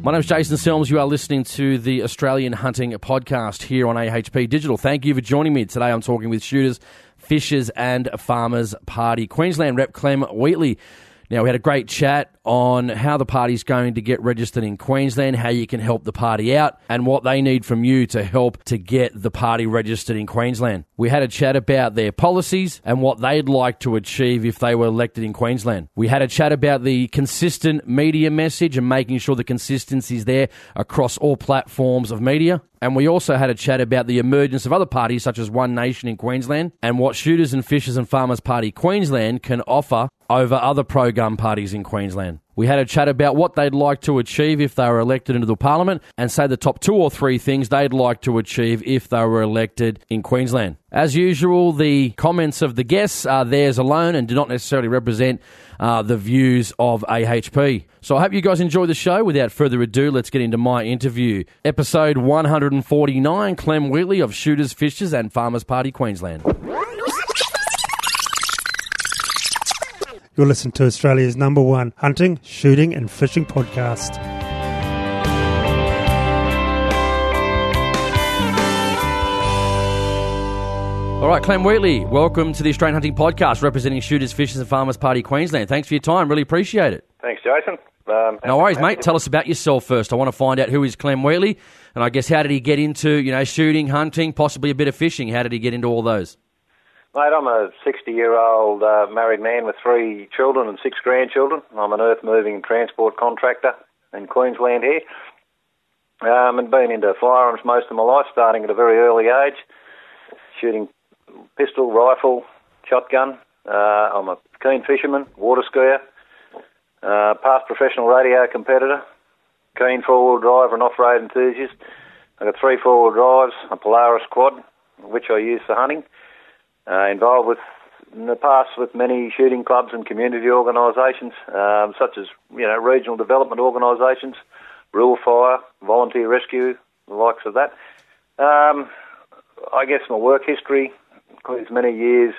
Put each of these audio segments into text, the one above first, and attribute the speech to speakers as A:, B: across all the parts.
A: Mm. My name is Jason Selms. You are listening to the Australian Hunting Podcast here on AHP Digital. Thank you for joining me. Today I'm talking with shooters, fishers, and farmers party. Queensland rep Clem Wheatley. Now, we had a great chat on how the party's going to get registered in Queensland, how you can help the party out, and what they need from you to help to get the party registered in Queensland. We had a chat about their policies and what they'd like to achieve if they were elected in Queensland. We had a chat about the consistent media message and making sure the consistency is there across all platforms of media. And we also had a chat about the emergence of other parties such as One Nation in Queensland and what Shooters and Fishers and Farmers Party Queensland can offer over other pro gun parties in Queensland. We had a chat about what they'd like to achieve if they were elected into the parliament and say the top two or three things they'd like to achieve if they were elected in Queensland. As usual, the comments of the guests are theirs alone and do not necessarily represent uh, the views of AHP. So I hope you guys enjoy the show. Without further ado, let's get into my interview. Episode 149 Clem Wheatley of Shooters, Fishers and Farmers Party Queensland.
B: You're listening to Australia's number one hunting, shooting, and fishing podcast.
A: All right, Clem Wheatley, welcome to the Australian Hunting Podcast, representing Shooters, Fishers, and Farmers Party Queensland. Thanks for your time. Really appreciate it.
C: Thanks, Jason. Um,
A: No worries, mate. Tell us about yourself first. I want to find out who is Clem Wheatley, and I guess how did he get into you know shooting, hunting, possibly a bit of fishing? How did he get into all those?
C: Mate, I'm a 60 year old uh, married man with three children and six grandchildren. I'm an earth moving transport contractor in Queensland here. Um, and been into firearms most of my life, starting at a very early age, shooting pistol, rifle, shotgun. Uh, I'm a keen fisherman, water skier, uh, past professional radio competitor, keen four wheel drive and off road enthusiast. I've got three four wheel drives, a Polaris quad, which I use for hunting uh, involved with in the past with many shooting clubs and community organisations, um, such as you know regional development organisations, rural fire, volunteer rescue, the likes of that. Um, I guess my work history includes many years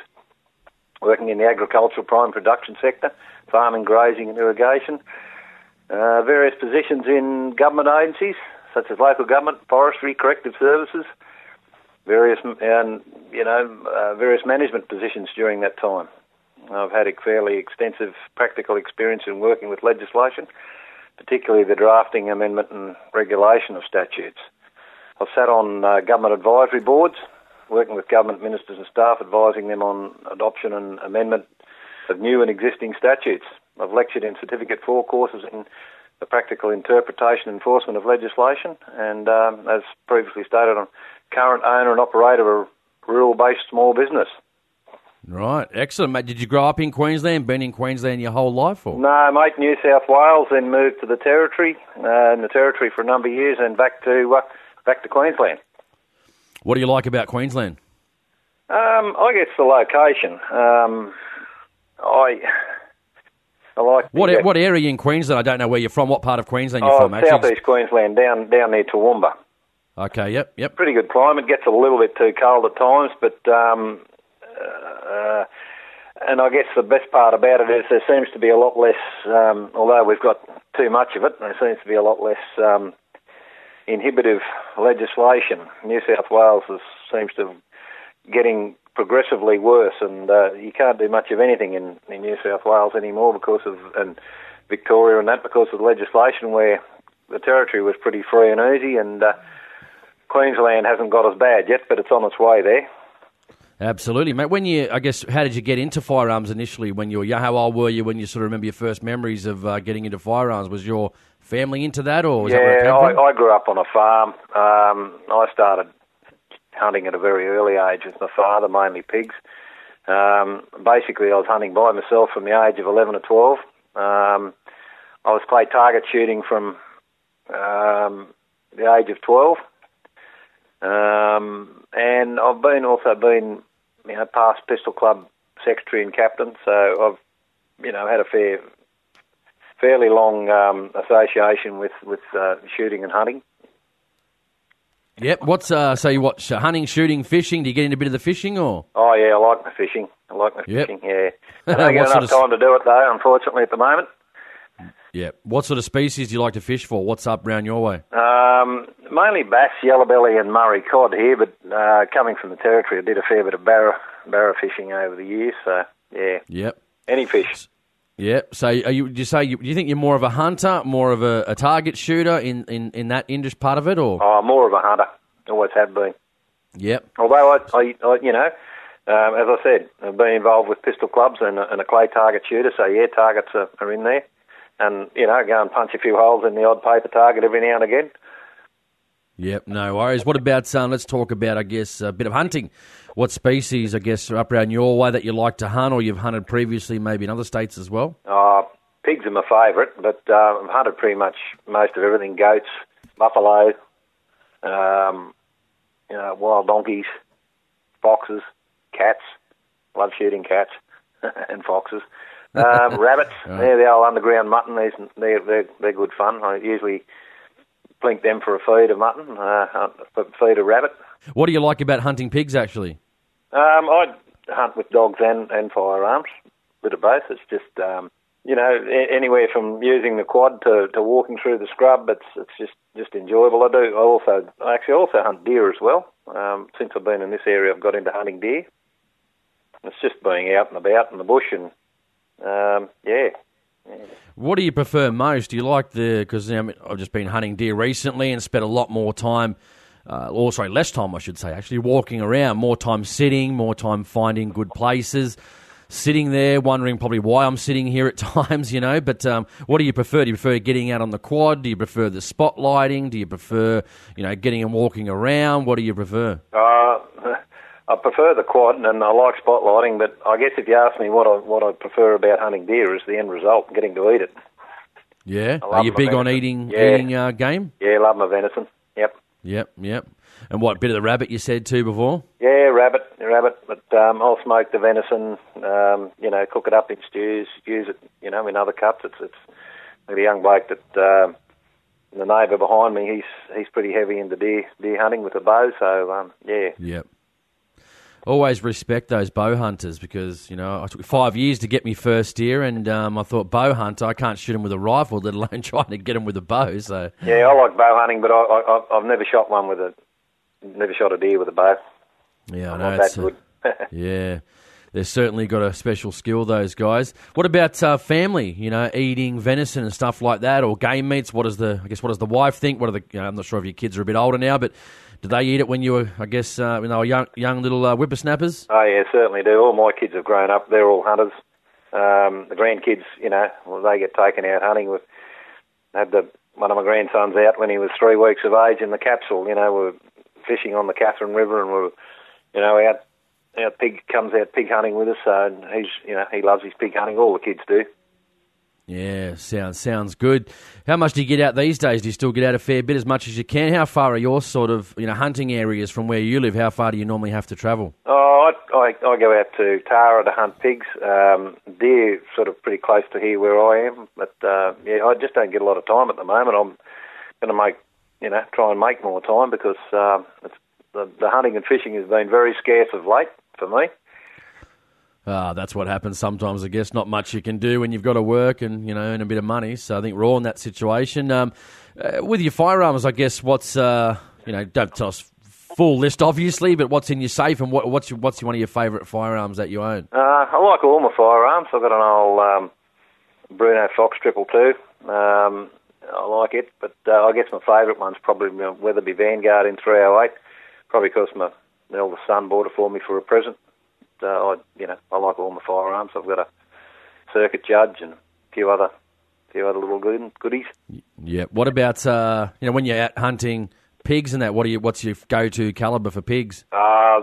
C: working in the agricultural prime production sector, farming, grazing, and irrigation. Uh, various positions in government agencies such as local government, forestry, corrective services, various and you know uh, various management positions during that time. I've had a fairly extensive practical experience in working with legislation, particularly the drafting, amendment, and regulation of statutes. I've sat on uh, government advisory boards, working with government ministers and staff, advising them on adoption and amendment of new and existing statutes. I've lectured in Certificate 4 courses in the practical interpretation and enforcement of legislation, and um, as previously stated, I'm current owner and operator of a rural-based small business.
A: Right, excellent, mate. Did you grow up in Queensland? Been in Queensland your whole life, or
C: No, mate, New South Wales, then moved to the Territory, uh, in the Territory for a number of years, and back to uh, back to Queensland.
A: what do you like about Queensland?
C: Um, I guess the location. Um, I I like
A: What what area in Queensland? I don't know where you're from. What part of Queensland you're
C: oh,
A: from? Actually,
C: southeast Queensland, down down near Toowoomba.
A: Okay, yep, yep.
C: Pretty good climate. Gets a little bit too cold at times, but um, uh, and I guess the best part about it is there seems to be a lot less. Um, although we've got too much of it, there seems to be a lot less um, inhibitive legislation. New South Wales is, seems to be getting progressively worse, and uh, you can't do much of anything in, in New South Wales anymore because of and Victoria and that because of the legislation where the territory was pretty free and easy, and uh, Queensland hasn't got as bad yet, but it's on its way there.
A: Absolutely, mate. When you, I guess, how did you get into firearms initially? When you were young, how old were you when you sort of remember your first memories of uh, getting into firearms? Was your family into that, or was that where it
C: yeah,
A: came
C: I,
A: from?
C: I grew up on a farm. Um, I started hunting at a very early age with my father, mainly pigs. Um, basically, I was hunting by myself from the age of 11 or 12. Um, I was clay target shooting from um, the age of 12. Um, and I've been also been, you know, past pistol club secretary and captain, so I've you know had a fair, fairly long um, association with with uh, shooting and hunting.
A: Yep. What's uh, so you watch uh, hunting, shooting, fishing? Do you get into a bit of the fishing or?
C: Oh yeah, I like my fishing. I like my
A: Yep.
C: fishing. Yeah, I don't get enough
A: of-
C: time to do it though. Unfortunately, at the moment.
A: Yeah. What sort of species do you like to fish for? What's up round your way?
C: Um, mainly bass, yellowbelly, and Murray cod here, but uh, coming from the territory, I did a fair bit of barra barra fishing over the years. So yeah,
A: Yep.
C: any fish.
A: Yep. So, are you? Would you say you, do you think you're more of a hunter, more of a, a target shooter in, in, in that industry part of it, or?
C: Oh, more of a hunter. Always have been.
A: Yep.
C: Although I, I, I you know, um, as I said, I've been involved with pistol clubs and, a- and a clay target shooter. So yeah, targets are, are in there, and you know, go and punch a few holes in the odd paper target every now and again.
A: Yep. No worries. What about? Um, let's talk about, I guess, a bit of hunting. What species, I guess, are up around your way that you like to hunt, or you've hunted previously, maybe in other states as well?
C: Uh, pigs are my favourite, but uh, I've hunted pretty much most of everything: goats, buffalo, um, you know, wild donkeys, foxes, cats. Love shooting cats and foxes. Um, rabbits. They're the old underground mutton. They're, they're they're good fun. I usually blink them for a feed of mutton, uh, for feed of rabbit.
A: What do you like about hunting pigs, actually?
C: Um, I hunt with dogs and, and firearms, bit of both. It's just um, you know anywhere from using the quad to, to walking through the scrub. It's it's just just enjoyable. I do. I also I actually also hunt deer as well. Um, since I've been in this area, I've got into hunting deer. It's just being out and about in the bush and um, yeah.
A: What do you prefer most? Do you like the because you know, I've just been hunting deer recently and spent a lot more time, uh, or sorry, less time I should say, actually walking around, more time sitting, more time finding good places, sitting there, wondering probably why I'm sitting here at times, you know. But um, what do you prefer? Do you prefer getting out on the quad? Do you prefer the spotlighting? Do you prefer you know getting and walking around? What do you prefer?
C: Uh, I prefer the quad and I like spotlighting, but I guess if you ask me what I what I prefer about hunting deer is the end result, getting to eat it.
A: Yeah, are you big on eating
C: Yeah.
A: eating uh, game?
C: Yeah, love my venison. Yep.
A: Yep, yep. And what bit of the rabbit you said too before?
C: Yeah, rabbit, rabbit. But um, I'll smoke the venison. Um, you know, cook it up in stews. Use it, you know, in other cuts. It's it's like a young bloke that um, the neighbour behind me. He's he's pretty heavy into deer deer hunting with a bow. So um, yeah,
A: Yep. Always respect those bow hunters because you know I took five years to get me first deer, and um, I thought bow hunter I can't shoot him with a rifle, let alone trying to get him with a bow. So
C: yeah. I like bow hunting, but I, I I- I've never shot one with a never shot a deer with a bow.
A: yeah, I
C: I'm
A: know
C: not that
A: it's, uh,
C: good.
A: yeah, they've certainly got a special skill. Those guys. What about uh, family? You know, eating venison and stuff like that, or game meats. What does the I guess what does the wife think? What are the? You know, I'm not sure if your kids are a bit older now, but do they eat it when you were? I guess uh, when they were young, young little uh, whippersnappers.
C: Oh yeah, certainly do. All my kids have grown up. They're all hunters. Um, the grandkids, you know, well, they get taken out hunting. With had the one of my grandsons out when he was three weeks of age in the capsule. You know, we were fishing on the Katherine River, and we were, you know, out. Our pig comes out pig hunting with us, so he's, you know, he loves his pig hunting. All the kids do.
A: Yeah, sounds sounds good. How much do you get out these days? Do you still get out a fair bit, as much as you can? How far are your sort of you know hunting areas from where you live? How far do you normally have to travel?
C: Oh, I, I, I go out to Tara to hunt pigs. Um, deer sort of pretty close to here where I am, but uh, yeah, I just don't get a lot of time at the moment. I'm going to make, you know, try and make more time because um, the, the hunting and fishing has been very scarce of late for me.
A: Ah, that's what happens sometimes. I guess not much you can do when you've got to work and you know earn a bit of money. So I think we're all in that situation. Um, uh, with your firearms, I guess what's uh, you know don't tell us full list obviously, but what's in your safe and what, what's your, what's one of your favourite firearms that you own?
C: Uh, I like all my firearms. I've got an old um, Brno Fox Triple Two. Um, I like it, but uh, I guess my favourite one's probably my Weatherby Vanguard in 308. Probably because my eldest son bought it for me for a present. Uh, I, you know, I like all my firearms. I've got a circuit judge and a few other, few other little good, goodies.
A: Yeah. What about uh, you know when you're out hunting pigs and that? What do you what's your go to caliber for pigs?
C: Uh,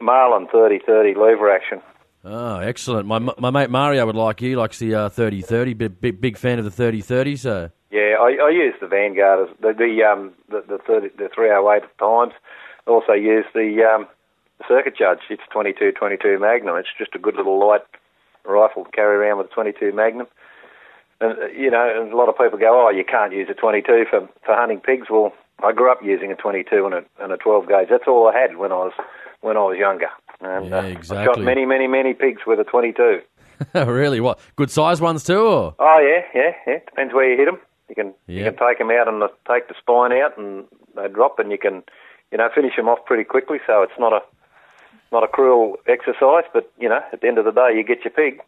C: Marlin 30-30 lever action.
A: Oh, excellent. My my mate Mario would like you. He likes the uh, 30-30. Big, big big fan of the 30-30, So
C: Yeah, I, I use the Vanguard as the the um the the, 30, the 308 at times. Also use the um circuit judge. It's 22 22 Magnum. It's just a good little light rifle to carry around with a 22 Magnum. And uh, you know, and a lot of people go, "Oh, you can't use a 22 for for hunting pigs." Well, I grew up using a 22 and a and a 12 gauge. That's all I had when I was when I was younger. And
A: Yeah,
C: uh, I've
A: exactly.
C: shot many, many, many pigs with a 22.
A: really? What? Good size ones too? Or?
C: Oh yeah, yeah, yeah. Depends where you hit them. You can you can take them out and take the spine out, and they drop, and you can you know finish them off pretty quickly. So it's not a not a cruel exercise, but you know at the end of the day, you get your pig.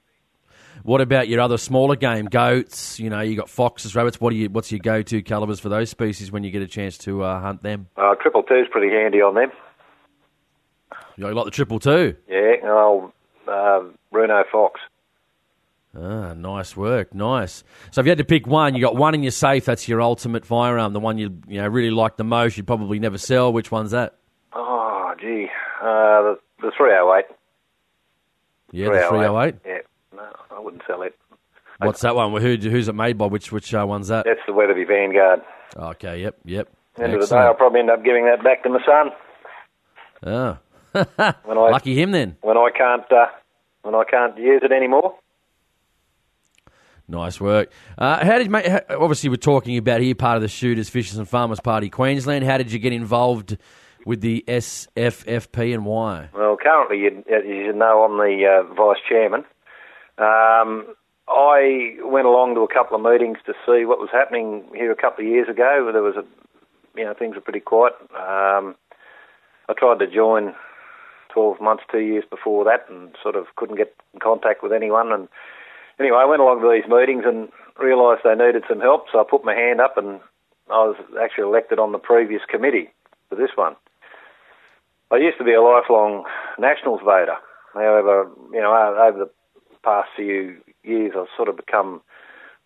A: What about your other smaller game? Goats, you know, you got foxes, rabbits. What do you? What's your go-to calibers for those species when you get a chance to uh, hunt them?
C: Uh, triple two's pretty handy on them.
A: You like the triple two?
C: Yeah, old uh, Brno Fox.
A: Ah, nice work, nice. So if you had to pick one, you got one in your safe. That's your ultimate firearm, the one you you know really like the most. You'd probably never sell. Which one's that?
C: Oh gee, uh, the the 308.
A: Yeah, the three hundred eight.
C: Yeah, no, I wouldn't sell it.
A: What's that one? Who, who's it made by? Which which uh, one's that?
C: That's the Weatherby Vanguard.
A: Okay, yep, yep.
C: End of the day, I'll probably end up giving that back to my son
A: Oh.
C: when I
A: Lucky him then.
C: when I can't uh, when I can't use it anymore.
A: Nice work. Uh, how did mate? Obviously, we're talking about here part of the Shooters, Fishers and Farmers Party Queensland. How did you get involved with the SFFP and why?
C: Well, currently, as you know, I'm the uh, vice chairman. Um, I went along to a couple of meetings to see what was happening here a couple of years ago. There was a, you know, things were pretty quiet. Um, I tried to join 12 months, two years before that, and sort of couldn't get in contact with anyone. And anyway, I went along to these meetings and realised they needed some help, so I put my hand up, and I was actually elected on the previous committee for this one. I used to be a lifelong Nationals voter. However, you know, over the past few years, I've sort of become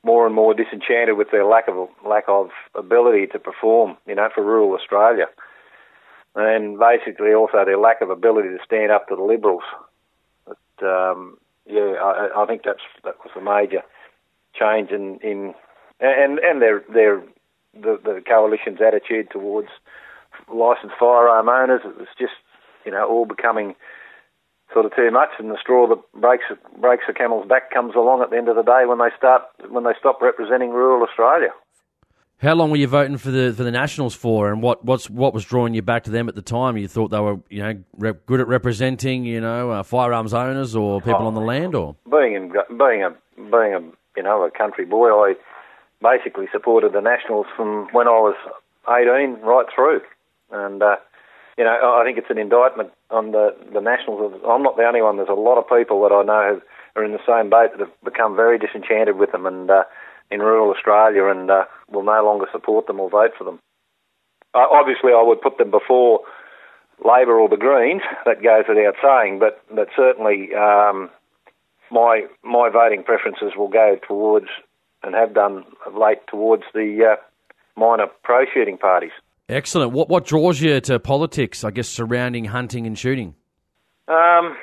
C: more and more disenchanted with their lack of lack of ability to perform, you know, for rural Australia, and basically also their lack of ability to stand up to the Liberals. But um, yeah, I, I think that's that was a major change in in and and their their the, the coalition's attitude towards licensed firearm owners. It was just, you know, all becoming sort of too much, and the straw that breaks breaks the camel's back comes along at the end of the day when they start when they stop representing rural Australia.
A: How long were you voting for the for the Nationals for, and what what's what was drawing you back to them at the time? You thought they were you know rep, good at representing you know uh, firearms owners or people on the land, or
C: Being in, being a being a you know a country boy, I basically supported the Nationals from when I was 18 right through, and uh, you know I think it's an indictment on the the Nationals. I'm not the only one. There's a lot of people that I know have, are in the same boat that have become very disenchanted with them and uh, in rural Australia and uh, will no longer support them or vote for them. Obviously, I would put them before Labor or the Greens. That goes without saying, but but certainly. Um, my my voting preferences will go towards and have done of late towards the uh, minor pro shooting parties.
A: Excellent. What what draws you to politics? I guess surrounding hunting and shooting.
C: Um,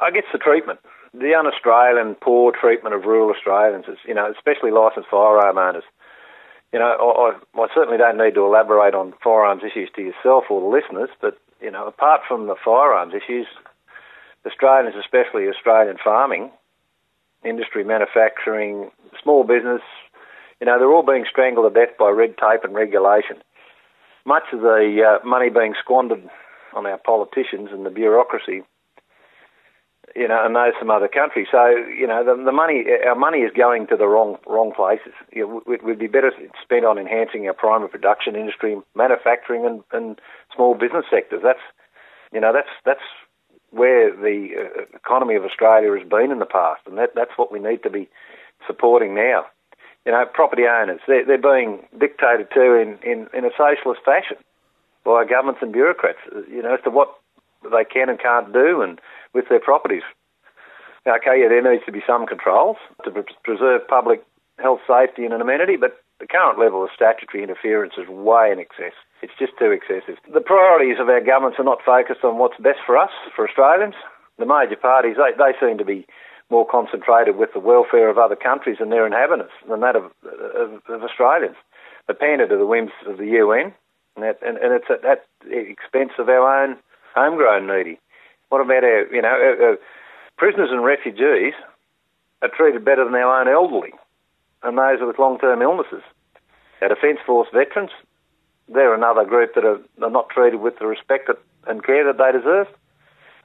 C: I, guess the treatment, the un-Australian poor treatment of rural Australians, is, you know, especially licensed firearm owners. You know, I, I, I certainly don't need to elaborate on firearms issues to yourself or the listeners, but you know, apart from the firearms issues, Australians, especially Australian farming, industry, manufacturing, small business, you know, they're all being strangled to death by red tape and regulation. Much of the uh, money being squandered on our politicians and the bureaucracy, you know, and those from other countries. So, you know, the, the money, our money is going to the wrong wrong places. You know, it would be better spent on enhancing our primary production industry, manufacturing, and, and small business sectors. That's, you know, that's that's where the uh, economy of Australia has been in the past, and that that's what we need to be supporting now. You know, property owners, they're, they're being dictated to in, in, in a socialist fashion by governments and bureaucrats, you know, as to what they can and can't do and with their properties. Okay, yeah, there needs to be some controls to preserve public health, safety and an amenity, but the current level of statutory interference is way in excess. It's just too excessive. The priorities of our governments are not focused on what's best for us, for Australians. The major parties, they, they seem to be more concentrated with the welfare of other countries and their inhabitants than that of, of, of Australians. They pander to the whims of the UN, and, that, and, and it's at that expense of our own homegrown needy? What about our, you know, our, our prisoners and refugees are treated better than our own elderly and those with long-term illnesses. Our Defence Force veterans, they're another group that are, are not treated with the respect that, and care that they deserve.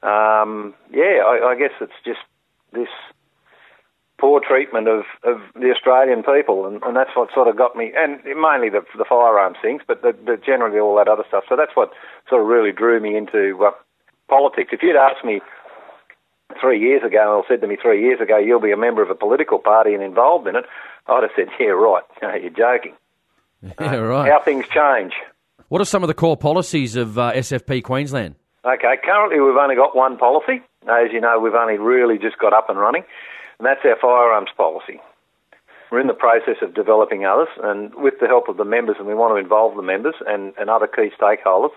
C: Um, yeah, I, I guess it's just this poor treatment of, of the Australian people, and, and that's what sort of got me, and mainly the, the firearms things, but the, the generally all that other stuff. So that's what sort of really drew me into uh, politics. If you'd asked me three years ago, or said to me three years ago, you'll be a member of a political party and involved in it, I'd have said, yeah, right, you're joking.
A: Yeah, right.
C: How things change.
A: What are some of the core policies of uh, SFP Queensland?
C: Okay, currently we've only got one policy. As you know, we've only really just got up and running, and that's our firearms policy. We're in the process of developing others, and with the help of the members, and we want to involve the members and, and other key stakeholders.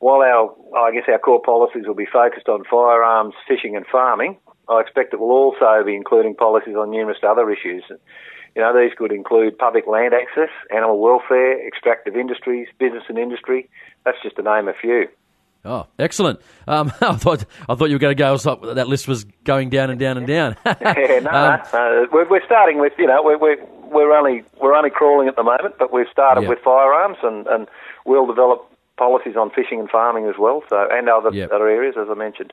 C: While our, I guess our core policies will be focused on firearms, fishing, and farming, I expect it will also be including policies on numerous other issues. You know, these could include public land access, animal welfare, extractive industries, business and industry. That's just to name a few.
A: Oh, excellent! Um, I thought I thought you were going to go. That list was going down and down and down.
C: yeah, no, um, no, We're, we're, starting with you know we're, we're we're only we're only crawling at the moment, but we've started with firearms and and we'll develop policies on fishing and farming as well. So and other yep. other areas as I mentioned.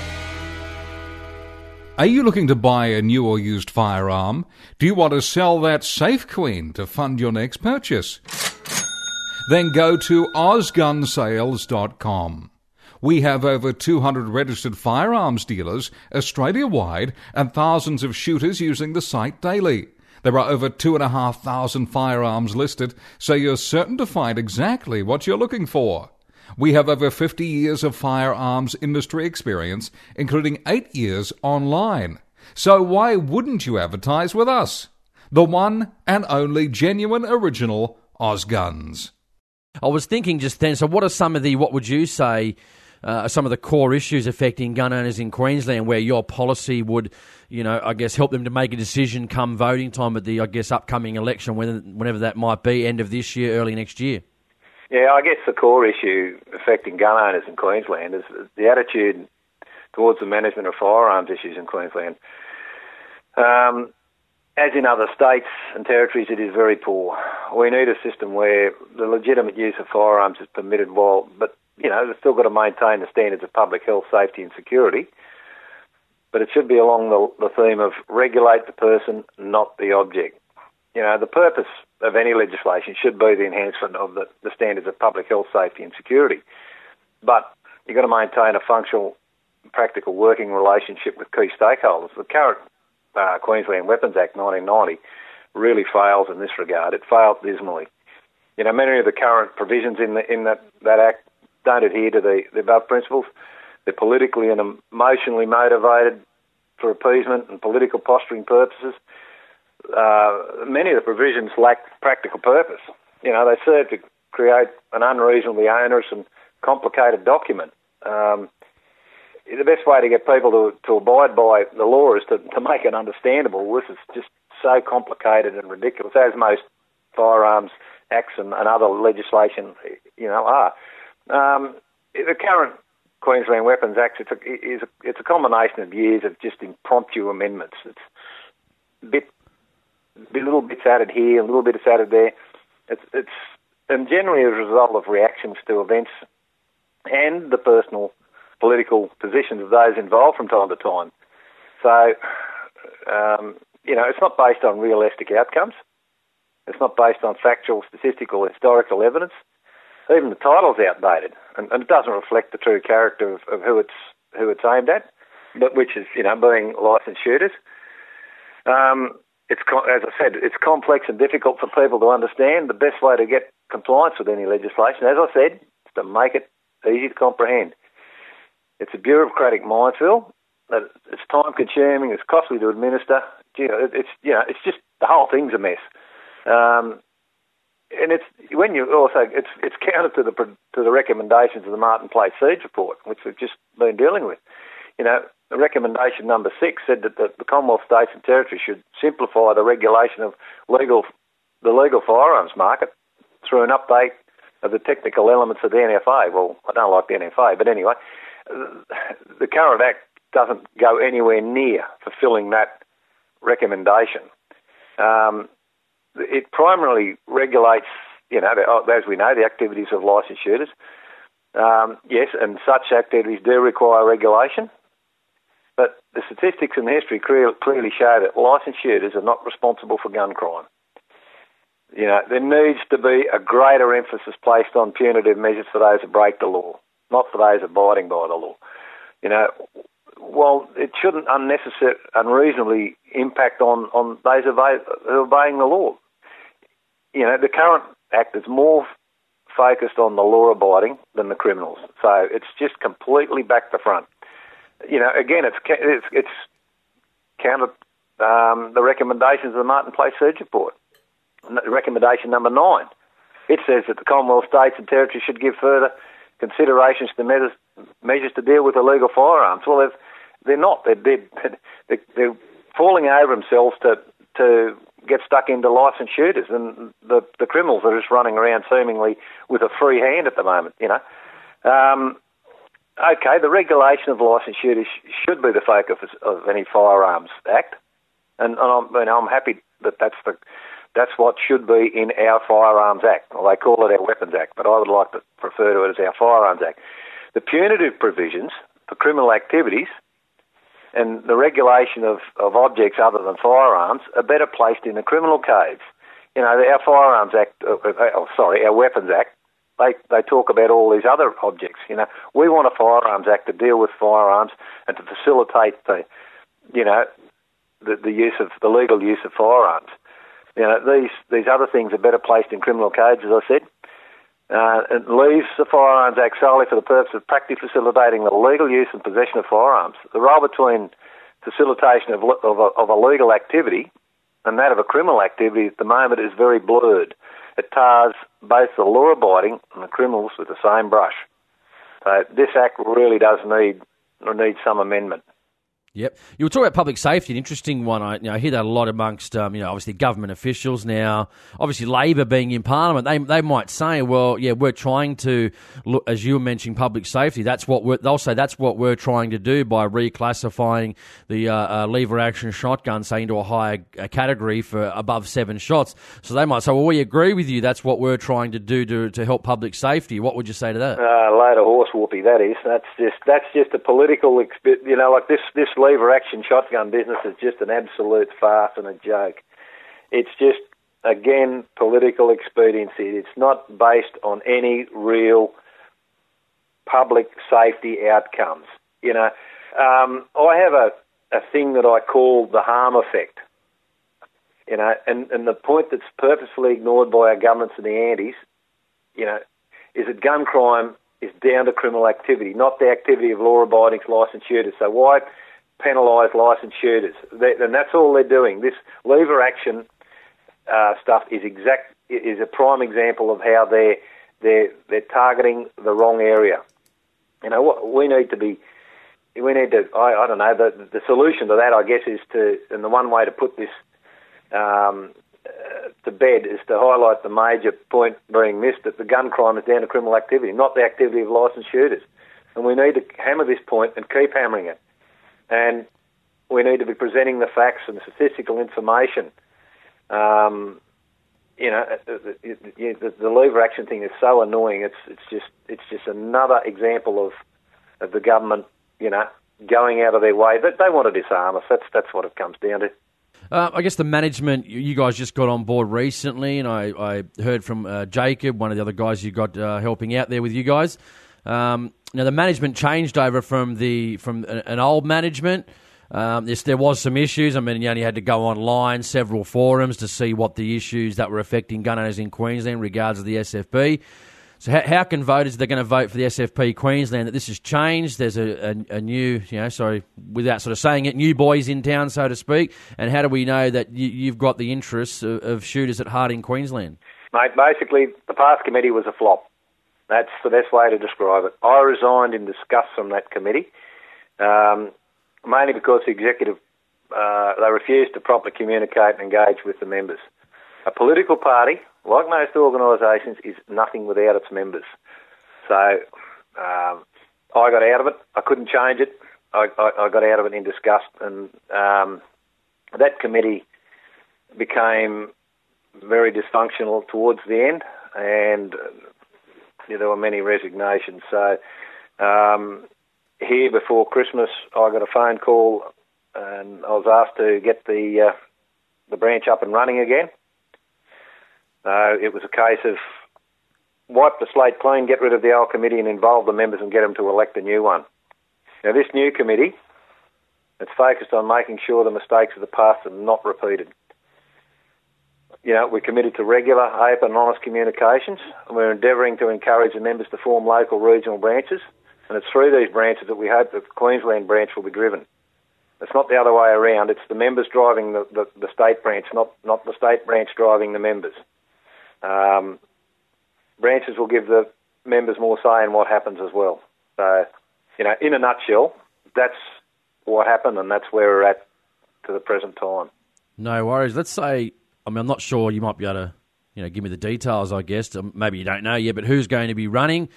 D: Are you looking to buy a new or used firearm? Do you want to sell that Safe Queen to fund your next purchase? Then go to OzGunsales.com. We have over 200 registered firearms dealers Australia wide and thousands of shooters using the site daily. There are over 2,500 firearms listed, so you're certain to find exactly what you're looking for. We have over 50 years of firearms industry experience, including 8 years online. So why wouldn't you advertise with us? The one and only genuine original Ozguns.
A: I was thinking just then, so what are some of the, what would you say, uh, some of the core issues affecting gun owners in Queensland where your policy would, you know, I guess help them to make a decision come voting time at the, I guess, upcoming election, whenever that might be, end of this year, early next year?
C: Yeah, I guess the core issue affecting gun owners in Queensland is the attitude towards the management of firearms issues in Queensland. Um, as in other states and territories, it is very poor. We need a system where the legitimate use of firearms is permitted, while, but you know, they've still got to maintain the standards of public health, safety, and security. But it should be along the, the theme of regulate the person, not the object. You know, the purpose of any legislation should be the enhancement of the, the standards of public health, safety, and security. But you've got to maintain a functional, practical working relationship with key stakeholders. The current uh, Queensland Weapons Act 1990 really fails in this regard. It fails dismally. You know, many of the current provisions in the, in that, that act don't adhere to the, the above principles. They're politically and emotionally motivated for appeasement and political posturing purposes uh, many of the provisions lack practical purpose. You know, they serve to create an unreasonably onerous and complicated document. Um, the best way to get people to, to abide by the law is to, to make it understandable. This is just so complicated and ridiculous, as most firearms acts and, and other legislation, you know, are. Um, the current Queensland Weapons Act it's a, is a, it's a combination of years of just impromptu amendments. It's bit little bits added here, a little bit added there. It's, it's and generally a result of reactions to events and the personal political positions of those involved from time to time. So, um, you know, it's not based on realistic outcomes. It's not based on factual, statistical, historical evidence. Even the title's outdated, and, and it doesn't reflect the true character of, of who it's who it's aimed at, but which is you know being licensed shooters. Um, it's as I said, it's complex and difficult for people to understand. The best way to get compliance with any legislation, as I said, is to make it easy to comprehend. It's a bureaucratic minefield. it's time consuming, it's costly to administer. You know, it's you know, it's just the whole thing's a mess. Um, and it's when you also it's it's counter to the to the recommendations of the Martin Place Siege report, which we've just been dealing with. You know, the recommendation number six said that the, the Commonwealth states and territories should simplify the regulation of legal the legal firearms market through an update of the technical elements of the NFA. Well, I don't like the NFA, but anyway, the current Act doesn't go anywhere near fulfilling that recommendation. Um, it primarily regulates, you know, as we know, the activities of licensed shooters. Um, yes, and such activities do require regulation, but the statistics and the history clearly show that licensed shooters are not responsible for gun crime. You know, there needs to be a greater emphasis placed on punitive measures for those who break the law, not for those abiding by the law. You know, while it shouldn't unnecessarily, unreasonably impact on, on those who are obeying the law. You know, the current act is more focused on the law abiding than the criminals. So it's just completely back to front. You know, again, it's it's, it's counter um, the recommendations of the Martin Place Siege Report recommendation number nine. It says that the Commonwealth states and territories should give further considerations to measures, measures to deal with illegal firearms. Well, they're, they're not. They're, they're, they're falling over themselves to, to get stuck into licensed shooters, and the, the criminals are just running around seemingly with a free hand at the moment, you know. Um, okay, the regulation of licensed shooters should be the focus of any firearms act, and, and I'm, and I'm happy that that's the that's what should be in our Firearms Act. Well, they call it our Weapons Act, but I would like to refer to it as our Firearms Act. The punitive provisions for criminal activities and the regulation of, of objects other than firearms are better placed in the criminal codes. You know, our Firearms Act, uh, uh, oh, sorry, our Weapons Act, they, they talk about all these other objects. You know, we want a Firearms Act to deal with firearms and to facilitate the, you know, the, the use of the legal use of firearms. You know, these these other things are better placed in criminal codes, as I said. Uh, it leaves the Firearms Act solely for the purpose of practically facilitating the legal use and possession of firearms. The role between facilitation of, of, a, of a legal activity and that of a criminal activity at the moment is very blurred. It tars both the law abiding and the criminals with the same brush. So this act really does need need some amendment.
A: Yep. You were talking about public safety, an interesting one. I, you know, I hear that a lot amongst, um, you know, obviously government officials now. Obviously, Labor being in Parliament, they they might say, well, yeah, we're trying to look, as you were mentioning, public safety. That's what we're, they'll say. That's what we're trying to do by reclassifying the uh, uh, lever action shotgun, say, into a higher category for above seven shots. So they might say, well, we agree with you. That's what we're trying to do to to help public safety. What would you say to that?
C: Uh, load of horse whoopee. That is. That's just that's just a political, you know, like this this lever action shotgun business is just an absolute farce and a joke. It's just, again, political expediency. It's not based on any real public safety outcomes. You know, um, I have a, a thing that I call the harm effect. You know, and, and the point that's purposefully ignored by our governments and the antis, you know, is that gun crime is down to criminal activity, not the activity of law-abiding licensed shooters. So why penalise licensed shooters. They, and that's all they're doing. This lever action uh, stuff is exact is a prime example of how they're they're they're targeting the wrong area. You know what we need to be. We need to. I, I don't know. The the solution to that, I guess, is to and the one way to put this um, uh, to bed is to highlight the major point being missed that the gun crime is down to criminal activity, not the activity of licensed shooters. And we need to hammer this point and keep hammering it and we need to be presenting the facts and statistical information. Um, you know, the, the, the, lever action thing is so annoying. It's it's just it's just another example of of the government, you know, going out of their way. They, they want to disarm us. That's that's what it comes down to.
A: Uh, I guess the management, you guys just got on board recently, and I, I heard from uh, Jacob, one of the other guys you got uh, helping out there with you guys. Um, now the management changed over from the from an old management. Um, there was some issues. I mean, you only had to go online, several forums to see what the issues that were affecting gun owners in Queensland regards to the SFP. So how, how can voters they're going to vote for the SFP Queensland that this has changed? There's a, a, a, new, you know, sorry, without sort of saying it, new boys in town, so to speak. And how do we know that you, have got the interests of, of, shooters at heart in Queensland?
C: Mate, basically the past committee was a flop. That's the best way to describe it. I resigned in disgust from that committee, um, mainly because the executive uh, they refused to properly communicate and engage with the members. A political party, like most organisations, is nothing without its members. So um, I got out of it. I couldn't change it. I, I, I got out of it in disgust, and um, that committee became very dysfunctional towards the end, and there were many resignations. So um, here before Christmas, I got a phone call, and I was asked to get the uh, the branch up and running again. Uh, it was a case of wipe the slate clean, get rid of the old committee and involve the members and get them to elect a new one. Now, this new committee, it's focused on making sure the mistakes of the past are not repeated. You know, we're committed to regular, open and honest communications, and we're endeavouring to encourage the members to form local regional branches, and it's through these branches that we hope the Queensland branch will be driven. It's not the other way around. It's the members driving the, the, the state branch, not, not the state branch driving the members. Um, branches will give the members more say in what happens as well. So, you know, in a nutshell, that's what happened, and that's where we're at to the present time.
A: No worries. Let's say, I mean, I'm not sure. You might be able to, you know, give me the details. I guess um, maybe you don't know yet, but who's going to be running?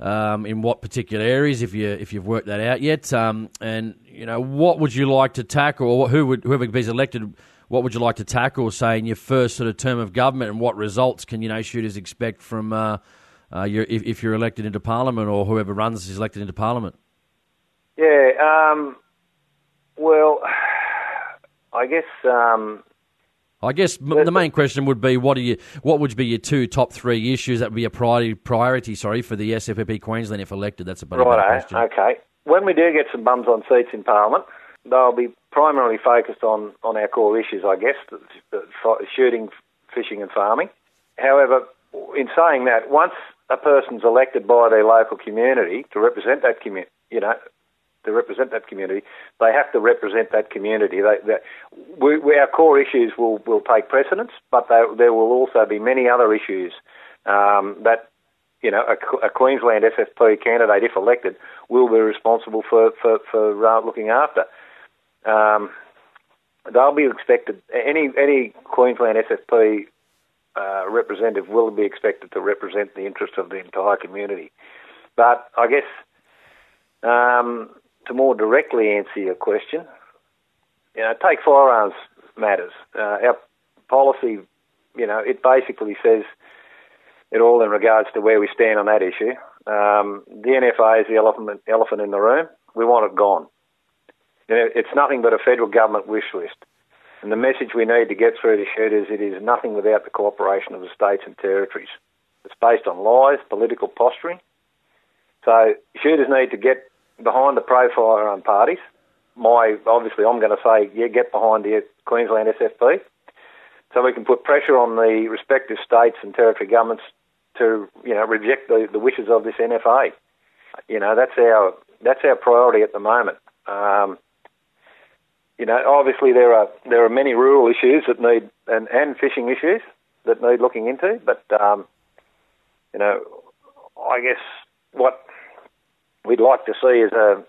A: Um, in what particular areas, if you if you've worked that out yet, um, and you know what would you like to tackle, or who would whoever be elected what would you like to tackle, say, in your first sort of term of government, and what results can you know shooters expect from uh, uh, your, if, if, you're elected into Parliament or whoever runs is elected into Parliament?
C: Yeah, um, well, I guess.
A: I guess the main question would be what are you, what would be your two top three issues that would be a priority priority sorry for the SFP Queensland if elected? That's a better,
C: right,
A: question.
C: Okay, when we do get some bums on seats in Parliament, they'll be primarily focused on, on our core issues, I guess, shooting, fishing, and farming. However, in saying that, once a person's elected by their local community to represent that community, you know, to represent that community, they have to represent that community. They, they, we, we, our core issues will, will take precedence, but they, there will also be many other issues um, that you know, a, a, Queensland SFP candidate, if elected, will be responsible for for, for uh, looking after um, they'll be expected. Any any Queensland SFP uh, representative will be expected to represent the interests of the entire community. But I guess um, to more directly answer your question, you know, take firearms matters. Uh, our policy, you know, it basically says it all in regards to where we stand on that issue. Um, the NFA is the elephant, elephant in the room. We want it gone. You know, It's nothing but a federal government wish list. And the message we need to get through to shooters, it is nothing without the cooperation of the states and territories. It's based on lies, political posturing. So shooters need to get behind the pro-firearm parties. My obviously, I'm going to say, yeah, get behind the Queensland SFP, so we can put pressure on the respective states and territory governments to, you know, reject the, the wishes of this NFA. You know, that's our that's our priority at the moment. Um, you know, obviously there are there are many rural issues that need and, and fishing issues that need looking into, but um, you know, I guess what we'd like to see is uh,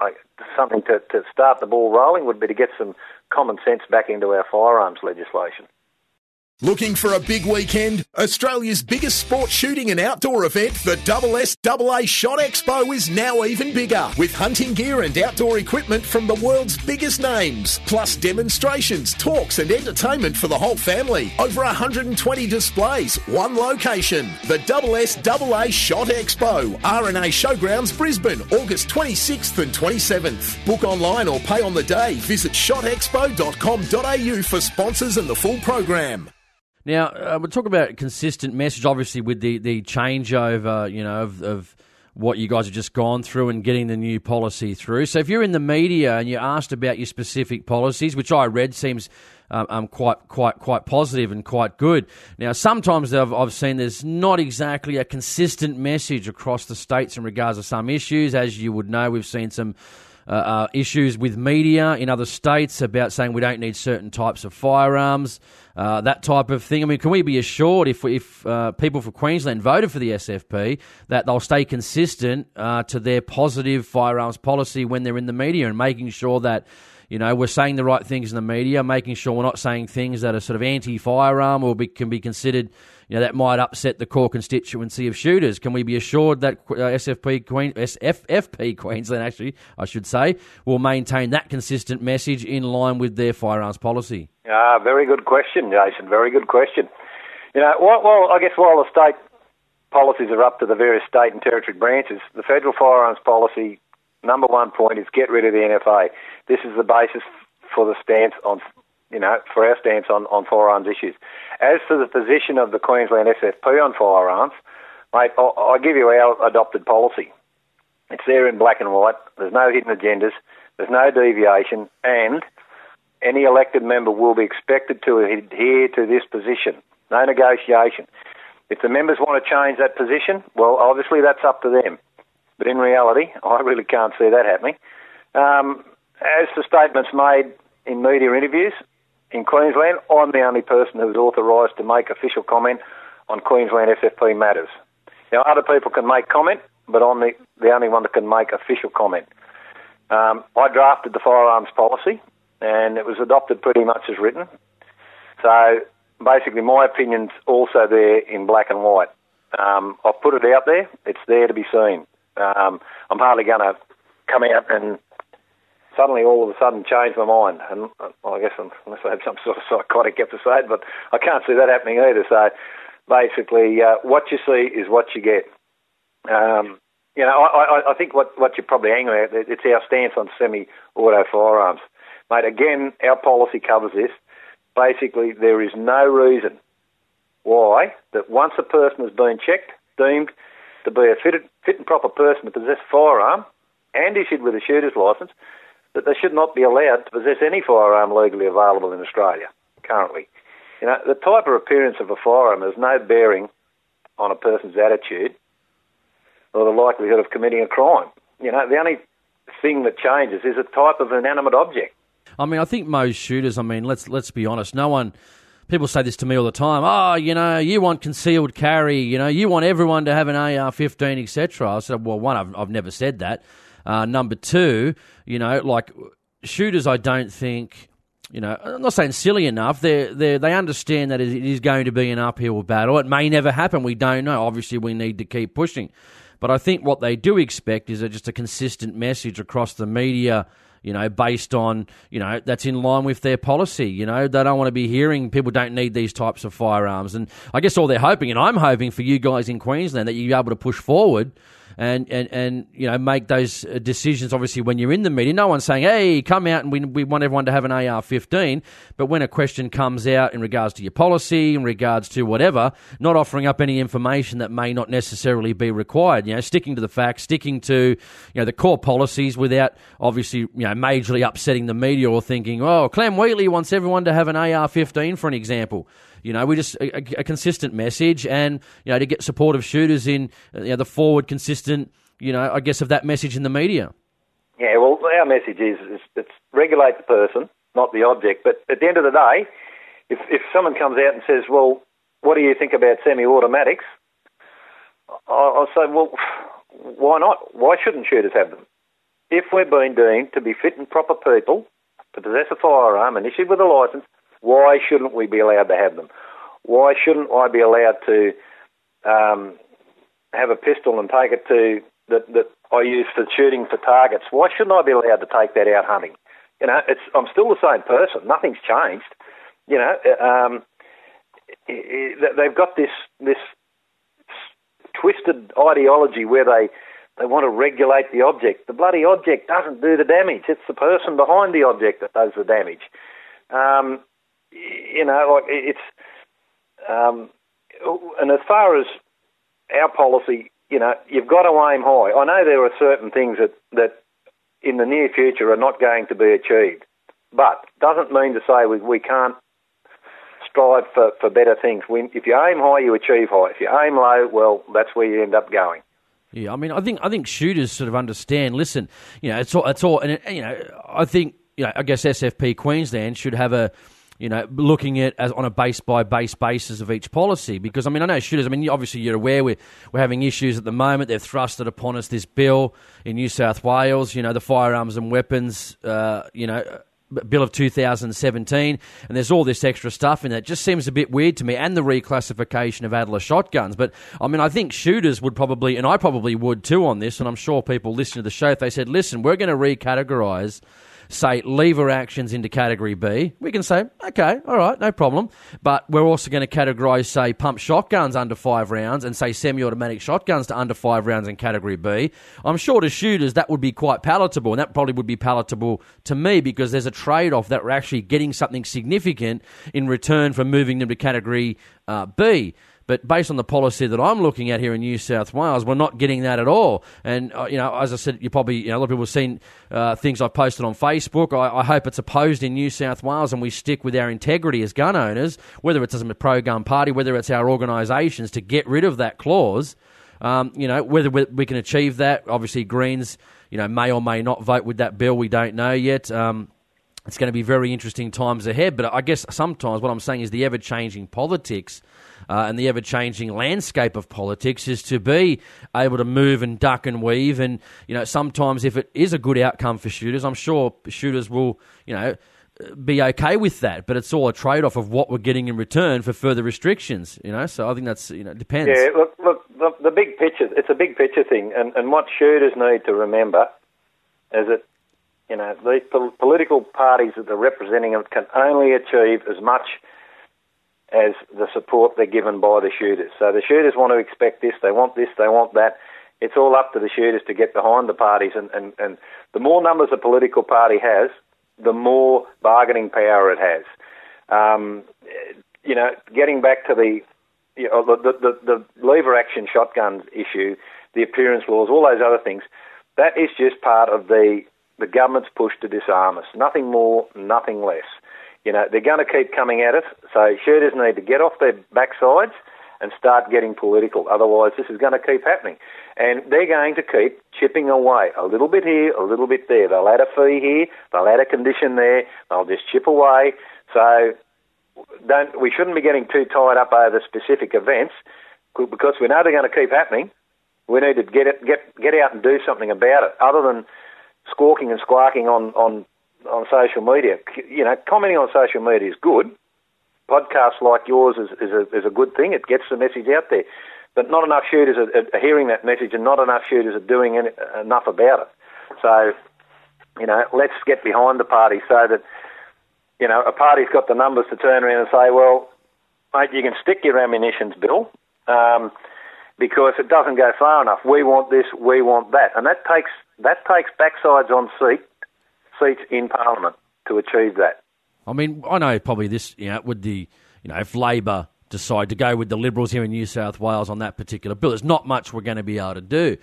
C: a something to, to start the ball rolling would be to get some common sense back into our firearms legislation.
E: Looking for a big weekend? Australia's biggest sports shooting and outdoor event, the SSAA Shot Expo, is now even bigger with hunting gear and outdoor equipment from the world's biggest names, plus demonstrations, talks, and entertainment for the whole family. Over 120 displays, one location. The SSAA Shot Expo, RNA Showgrounds, Brisbane, August 26th and 27th. Book online or pay on the day. Visit shotexpo.com.au for sponsors and the full program.
A: Now, uh, we're talking about consistent message, obviously, with the, the changeover, you know, of, of what you guys have just gone through and getting the new policy through. So if you're in the media and you're asked about your specific policies, which I read seems um, um, quite quite quite positive and quite good. Now, sometimes I've, I've seen there's not exactly a consistent message across the states in regards to some issues. As you would know, we've seen some. Uh, uh, issues with media in other states about saying we don't need certain types of firearms, uh, that type of thing. I mean, can we be assured if if uh, people for Queensland voted for the SFP that they'll stay consistent uh, to their positive firearms policy when they're in the media and making sure that you know, we're saying the right things in the media, making sure we're not saying things that are sort of anti-firearm or be, can be considered, you know, that might upset the core constituency of shooters. Can we be assured that uh, SFP Queen, SFP Queensland, actually, I should say, will maintain that consistent message in line with their firearms policy?
C: Ah, very good question, Jason. Very good question. You know, well, well I guess while the state policies are up to the various state and territory branches, the federal firearms policy number one point is get rid of the NFA. This is the basis for the stance on, you know, for our stance on, on firearms issues. As to the position of the Queensland SFP on firearms, mate, I'll, I'll give you our adopted policy. It's there in black and white. There's no hidden agendas. There's no deviation, and any elected member will be expected to adhere to this position. No negotiation. If the members want to change that position, well, obviously that's up to them. But in reality, I really can't see that happening. Um, as for statements made in media interviews in Queensland, I'm the only person who's authorised to make official comment on Queensland SFP matters. Now, other people can make comment, but I'm the, the only one that can make official comment. Um, I drafted the firearms policy, and it was adopted pretty much as written. So basically, my opinion's also there in black and white. Um, I've put it out there; it's there to be seen. Um, I'm hardly going to come out and suddenly all of a sudden change my mind. And uh, I guess unless I have some sort of psychotic episode, but I can't see that happening either. So basically, uh, what you see is what you get. Um, you know, I, I, I think what, what you're probably angry at, it's our stance on semi-auto firearms. Mate, again, our policy covers this. Basically, there is no reason why that once a person has been checked, deemed to be a fit, fit and proper person to possess a firearm and issued with a shooter's licence, that they should not be allowed to possess any firearm legally available in Australia currently. You know, the type of appearance of a firearm has no bearing on a person's attitude or the likelihood of committing a crime. You know, the only thing that changes is a type of inanimate object.
A: I mean, I think most shooters. I mean, let's let's be honest. No one people say this to me all the time. Oh, you know, you want concealed carry. You know, you want everyone to have an AR-15, etc. I said, well, one, I've, I've never said that. Uh, number two, you know, like shooters, I don't think. You know, I'm not saying silly enough. They they they understand that it is going to be an uphill battle. It may never happen. We don't know. Obviously, we need to keep pushing. But I think what they do expect is just a consistent message across the media you know, based on, you know, that's in line with their policy. You know, they don't want to be hearing people don't need these types of firearms. And I guess all they're hoping, and I'm hoping for you guys in Queensland, that you're able to push forward and, and, and you know make those uh, decisions. Obviously, when you're in the media, no one's saying, "Hey, come out and we, we want everyone to have an AR-15." But when a question comes out in regards to your policy, in regards to whatever, not offering up any information that may not necessarily be required. You know, sticking to the facts, sticking to you know the core policies without obviously you know majorly upsetting the media or thinking, "Oh, Clem Wheatley wants everyone to have an AR-15," for an example. You know, we just a, a, consistent message, and you know, to get supportive shooters in uh, you know, the forward, consistent. You know, I guess of that message in the media.
C: Yeah, well, our message is, is it's regulate the person, not the object. But at the end of the day, if if someone comes out and says, "Well, what do you think about semi-automatics?" I'll say, "Well, why not? Why shouldn't shooters have them? If we're being deemed to be fit and proper people to possess a firearm and issued with a license, why shouldn't we be allowed to have them? Why shouldn't I be allowed to um, have a pistol and take it to that that I use for shooting for targets? Why shouldn't I be allowed to take that out hunting? You know, it's I'm still the same person. Nothing's changed. You know, um, they've got this this twisted ideology where they they want to regulate the object. The bloody object doesn't do the damage. It's the person behind the object that does the damage. Um, you know, like it's, um, and as far as our policy you know, you've got to aim high. I know there are certain things that, that in the near future are not going to be achieved, but doesn't mean to say we, we can't strive for, for better things. When, if you aim high, you achieve high. If you aim low, well, that's where you end up going.
A: Yeah, I mean, I think I think shooters sort of understand. Listen, you know, it's all it's all, and it, you know, I think you know, I guess SFP Queensland should have a you know, looking at as on a base by base basis of each policy. Because I mean, I know shooters. I mean, obviously you're aware we're we're having issues at the moment. They've thrusted upon us this bill in New South Wales. You know, the firearms and weapons. Uh, you know. Bill of 2017, and there's all this extra stuff in it. Just seems a bit weird to me, and the reclassification of Adler shotguns. But I mean, I think shooters would probably, and I probably would too on this, and I'm sure people listening to the show, if they said, listen, we're going to recategorize say lever actions into category B, we can say, okay, all right, no problem. But we're also going to categorise, say, pump shotguns under five rounds and say semi automatic shotguns to under five rounds in category B. I'm sure to shooters that would be quite palatable, and that probably would be palatable to me because there's a trade off that we're actually getting something significant in return for moving them to category uh, B. But based on the policy that I'm looking at here in New South Wales, we're not getting that at all. And uh, you know, as I said, you probably you know a lot of people have seen uh, things I've posted on Facebook. I, I, hope it's opposed in New South Wales, and we stick with our integrity as gun owners, whether it's as a pro gun party, whether it's our organisations, to get rid of that clause. Um, you know, whether we can achieve that, obviously Greens, you know, may or may not vote with that bill. We don't know yet. Um, it's going to be very interesting times ahead. But I guess sometimes what I'm saying is the ever changing politics uh, and the ever changing landscape of politics is to be able to move and duck and weave. And, you know, sometimes if it is a good outcome for shooters, I'm sure shooters will, you know, be okay with that, but it's all a trade off of what we're getting in return for further restrictions, you know. So I think that's you know depends.
C: Yeah, look, look, the, the big picture. It's a big picture thing, and and what shooters need to remember is that you know these po- political parties that they're representing can only achieve as much as the support they're given by the shooters. So the shooters want to expect this, they want this, they want that. It's all up to the shooters to get behind the parties, and, and, and the more numbers a political party has, the more bargaining power it has. Um, you know, getting back to the, you know, the, the, the lever action shotguns issue, the appearance laws, all those other things, that is just part of the, the government's push to disarm us. Nothing more, nothing less. You know, they're going to keep coming at us, so shooters need to get off their backsides and start getting political. Otherwise, this is going to keep happening. And they're going to keep chipping away a little bit here, a little bit there. They'll add a fee here, they'll add a condition there, they'll just chip away. So don't, we shouldn't be getting too tied up over specific events because we know they're going to keep happening. We need to get it, get get out and do something about it, other than squawking and squawking on on on social media. You know, commenting on social media is good. Podcasts like yours is, is, a, is a good thing. It gets the message out there. But not enough shooters are, are hearing that message and not enough shooters are doing any, enough about it. So, you know, let's get behind the party so that, you know, a party's got the numbers to turn around and say, well, mate, you can stick your ammunitions bill um, because it doesn't go far enough. We want this, we want that. And that takes, that takes backsides on seat seats in Parliament to achieve that.
A: I mean, I know probably this, you know, with the, you know, if Labor decide to go with the Liberals here in New South Wales on that particular bill, there's not much we're going to be able to do.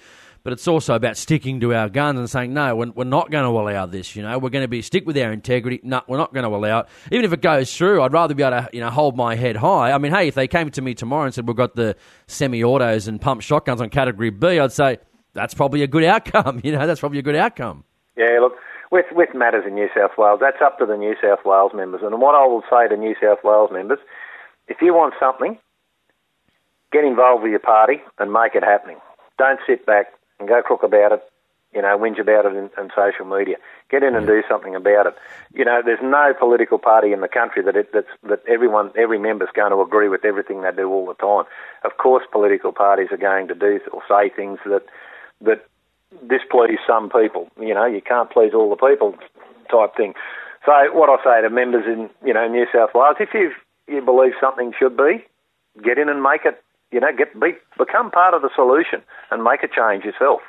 A: But it's also about sticking to our guns and saying, no, we're, we're not going to allow this. You know, we're going to be stick with our integrity. No, we're not going to allow it. Even if it goes through, I'd rather be able to, you know, hold my head high. I mean, hey, if they came to me tomorrow and said we've got the semi-autos and pump shotguns on category B, I'd say that's probably a good outcome. You know, that's probably a good outcome.
C: Yeah, look, with, with matters in New South Wales, that's up to the New South Wales members. And what I will say to New South Wales members, if you want something, get involved with your party and make it happening. Don't sit back and go crook about it, you know, whinge about it in, in social media. Get in and do something about it. You know, there's no political party in the country that it, that's, that everyone, every member's going to agree with everything they do all the time. Of course, political parties are going to do or say things that that displease some people. You know, you can't please all the people type thing. So what I say to members in you know New South Wales, if you you believe something should be, get in and make it. You know, get be, become part of the solution and make a change yourself.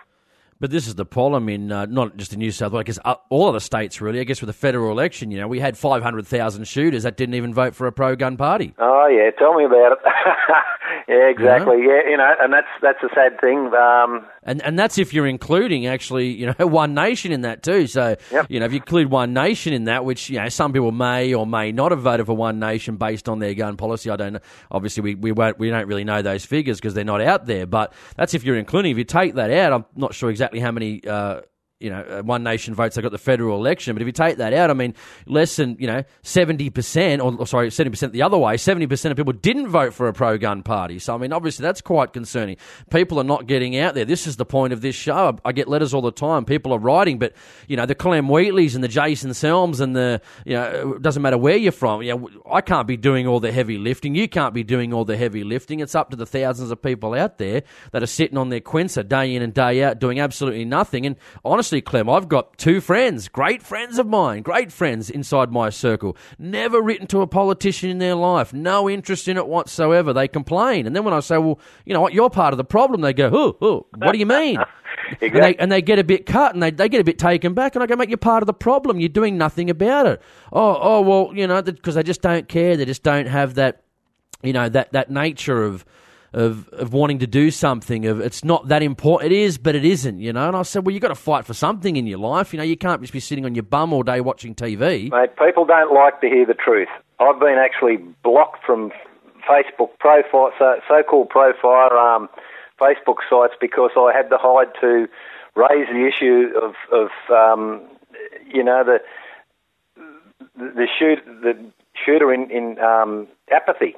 A: But this is the problem in uh, not just in New South Wales, I guess uh, all of the states really. I guess with the federal election, you know, we had 500,000 shooters that didn't even vote for a pro-gun party.
C: Oh yeah, tell me about it. yeah, exactly. You know? Yeah, you know, and that's that's a sad thing. Um,
A: and and that's if you're including actually, you know, One Nation in that too. So,
C: yep.
A: you know, if you include One Nation in that, which you know some people may or may not have voted for One Nation based on their gun policy. I don't know. Obviously, we we won't we don't really know those figures because they're not out there. But that's if you're including. If you take that out, I'm not sure exactly how many. Uh, you know, uh, one nation votes they've got the federal election. But if you take that out, I mean, less than, you know, 70%, or, or sorry, 70% the other way, 70% of people didn't vote for a pro gun party. So, I mean, obviously that's quite concerning. People are not getting out there. This is the point of this show. I get letters all the time. People are writing, but, you know, the Clem Wheatleys and the Jason Selms and the, you know, it doesn't matter where you're from. You know, I can't be doing all the heavy lifting. You can't be doing all the heavy lifting. It's up to the thousands of people out there that are sitting on their quincer day in and day out doing absolutely nothing. And honestly, honestly, Clem, I've got two friends, great friends of mine, great friends inside my circle. Never written to a politician in their life, no interest in it whatsoever. They complain. And then when I say, well, you know what, you're part of the problem, they go, oh, oh what do you mean?
C: exactly.
A: and, they, and they get a bit cut and they, they get a bit taken back. And I go, mate, you're part of the problem. You're doing nothing about it. Oh, oh well, you know, because they just don't care. They just don't have that, you know, that, that nature of of of wanting to do something. Of it's not that important. It is, but it isn't. You know. And I said, well, you got to fight for something in your life. You know, you can't just be sitting on your bum all day watching TV.
C: Mate, people don't like to hear the truth. I've been actually blocked from Facebook profile, so, so-called pro firearm Facebook sites because I had to hide to raise the issue of, of um, you know, the the shoot the shooter in in um, apathy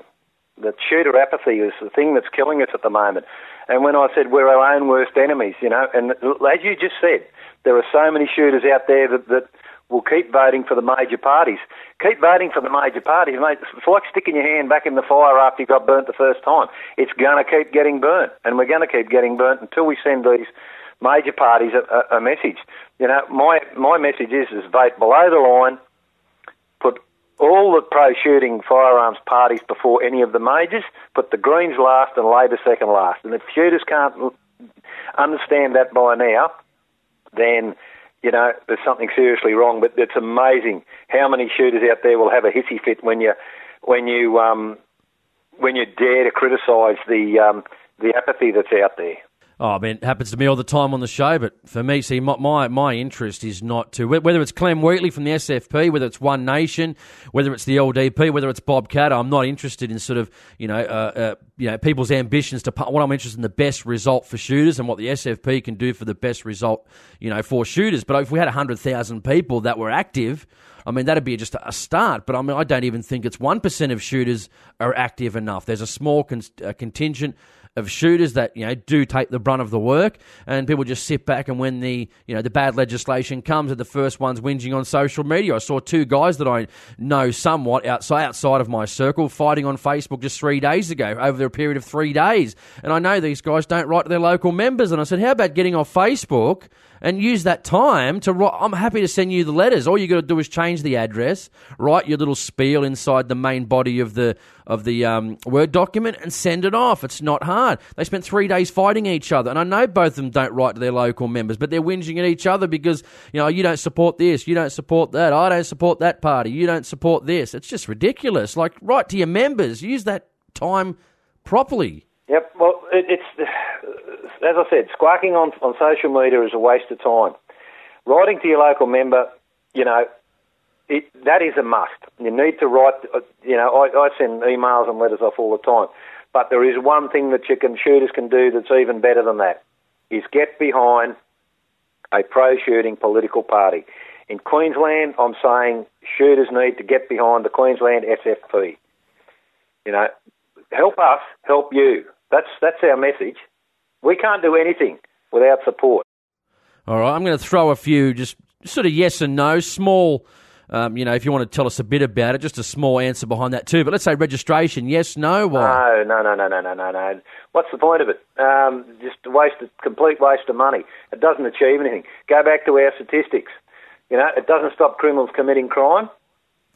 C: the shooter apathy is the thing that's killing us at the moment. And when I said we're our own worst enemies, you know, and as you just said, there are so many shooters out there that, that will keep voting for the major parties. Keep voting for the major parties, mate. It's like sticking your hand back in the fire after you got burnt the first time. It's going to keep getting burnt, and we're going to keep getting burnt until we send these major parties a, a, a message. You know, my my message is is vote below the line, all the pro shooting firearms parties before any of the majors, put the Greens last and Labor second last. And if shooters can't understand that by now, then you know there's something seriously wrong. But it's amazing how many shooters out there will have a hissy fit when you when you um, when you dare to criticise the um, the apathy that's out there.
A: Oh, I mean, it happens to me all the time on the show. But for me, see, my my, my interest is not to whether it's Clem Wheatley from the SFP, whether it's One Nation, whether it's the LDP, whether it's Bob Katter. I'm not interested in sort of you know uh, uh, you know people's ambitions to. What I'm interested in the best result for shooters and what the SFP can do for the best result you know for shooters. But if we had hundred thousand people that were active. I mean, that'd be just a start, but I mean, I don't even think it's 1% of shooters are active enough. There's a small con- uh, contingent of shooters that you know do take the brunt of the work, and people just sit back and when the you know the bad legislation comes, are the first ones whinging on social media. I saw two guys that I know somewhat outside outside of my circle fighting on Facebook just three days ago over a period of three days, and I know these guys don't write to their local members, and I said, how about getting off Facebook? And use that time to write. I'm happy to send you the letters. All you got to do is change the address, write your little spiel inside the main body of the of the um, word document, and send it off. It's not hard. They spent three days fighting each other, and I know both of them don't write to their local members, but they're whinging at each other because you know you don't support this, you don't support that, I don't support that party, you don't support this. It's just ridiculous. Like write to your members. Use that time properly.
C: Yep. Well, it, it's as I said, squawking on on social media is a waste of time. Writing to your local member, you know, it, that is a must. You need to write. Uh, you know, I, I send emails and letters off all the time. But there is one thing that can shooters can do that's even better than that: is get behind a pro-shooting political party. In Queensland, I'm saying shooters need to get behind the Queensland SFP. You know, help us, help you. That's that's our message. We can't do anything without support.
A: All right, I'm going to throw a few just sort of yes and no, small. Um, you know, if you want to tell us a bit about it, just a small answer behind that too. But let's say registration, yes, no,
C: why? No, no, no, no, no, no, no. What's the point of it? Um, just a waste, of, complete waste of money. It doesn't achieve anything. Go back to our statistics. You know, it doesn't stop criminals committing crime.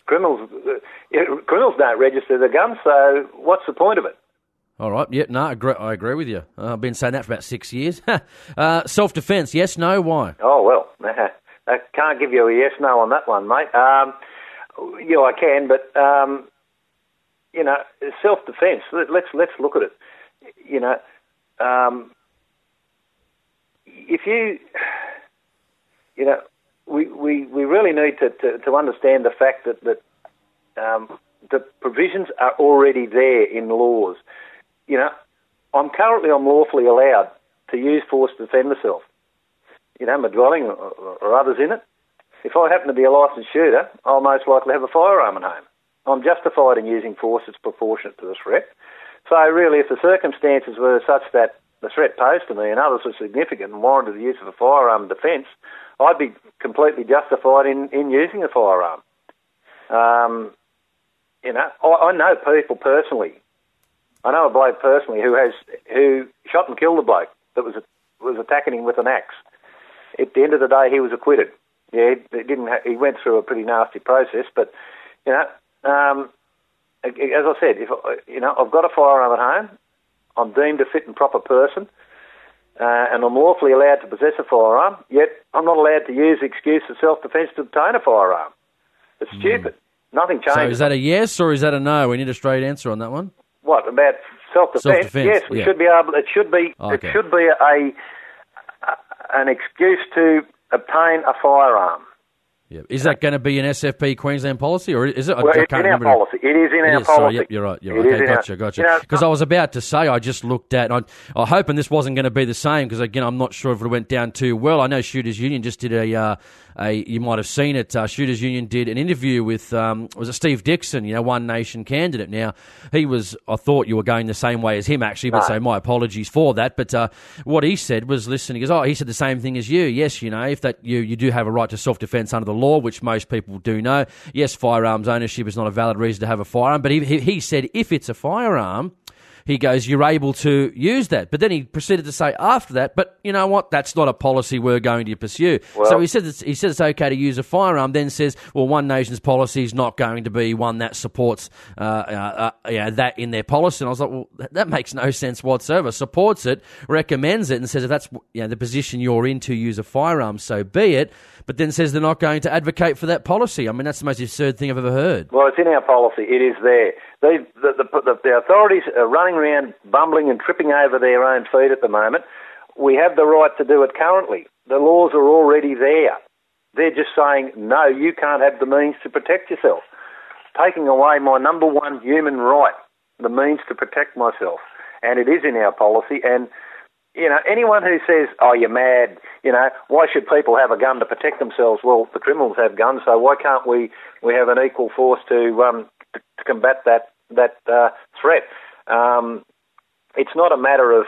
C: Criminals, uh, criminals don't register their guns, so what's the point of it?
A: All right. Yeah. No, I agree, I agree with you. Uh, I've been saying that for about six years. uh, Self defence. Yes. No. Why?
C: Oh well, I can't give you a yes no on that one, mate. Um, yeah, I can, but um, you know, self-defence. Let, let's let's look at it. You know, um, if you, you know, we, we, we really need to, to, to understand the fact that that um, the provisions are already there in laws. You know, I'm currently I'm lawfully allowed to use force to defend myself. You know, my dwelling or, others in it. If I happen to be a licensed shooter, I'll most likely have a firearm at home. I'm justified in using force that's proportionate to the threat. So really, if the circumstances were such that the threat posed to me and others were significant and warranted the use of a firearm defence, I'd be completely justified in, in using a firearm. Um, you know, I, I know people personally. I know a bloke personally who has who shot and killed a bloke that was was attacking him with an axe. At the end of the day, he was acquitted. Yeah, he didn't. Ha- he went through a pretty nasty process, but you know, um, as I said, if you know, I've got a firearm at home. I'm deemed a fit and proper person, uh, and I'm lawfully allowed to possess a firearm. Yet I'm not allowed to use the excuse of self-defence to obtain a firearm. It's stupid. Nothing changes.
A: So is that a yes or is that a no? We need a straight answer on that one.
C: What about self-defence?
A: Self-defence,
C: yes, we
A: yeah.
C: should be able. It should be.
A: Okay.
C: It should be a, a an excuse to obtain a firearm.
A: Yeah. Is that going to be an SFP Queensland policy, or is it?
C: Well, it's in our policy. It is in
A: It
C: our
A: is, sorry,
C: policy.
A: yep, you're right. You're right. Okay,
C: in our-
A: gotcha, gotcha.
C: You know,
A: Because I was about to say, I just looked at, I, I hoping this wasn't going to be the same. Because again, I'm not sure if it went down too well. I know Shooters Union just did a, uh, a you might have seen it. Uh, Shooters Union did an interview with um, was it Steve Dixon, you know, One Nation candidate. Now he was, I thought you were going the same way as him actually, but
C: No.
A: so my apologies for that. But uh, what he said was, listen, he goes, oh, he said the same thing as you. Yes, you know, if that you you do have a right to self defence under the law, which most people do know. Yes, firearms ownership is not a valid reason to have a firearm, but he, he, he said if it's a firearm, he goes, you're able to use that. But then he proceeded to say after that, but you know what? That's not a policy we're going to pursue. so he said it's, he said it's okay to use a firearm. Then says, well, One Nation's policy is not going to be one that supports uh, uh, uh, yeah, that in their policy. And I was like, well, that, that makes no sense whatsoever. Supports it, recommends it, and says if that's you know, the position you're in to use a firearm, so be it. But then says they're not going to advocate for that policy. I mean, that's the most absurd thing I've ever heard.
C: Well, it's in our policy. It is there. They, the, the, the, the authorities are running around bumbling and tripping over their own feet at the moment. We have the right to do it currently. The laws are already there. They're just saying, no, you can't have the means to protect yourself. Taking away my number one human right, the means to protect myself. And it is in our policy. And, you know, anyone who says, oh, you're mad, you know, why should people have a gun to protect themselves? Well, the criminals have guns, so why can't we, we have an equal force to, um, to, to combat that, that uh, threat? Um, it's not a matter of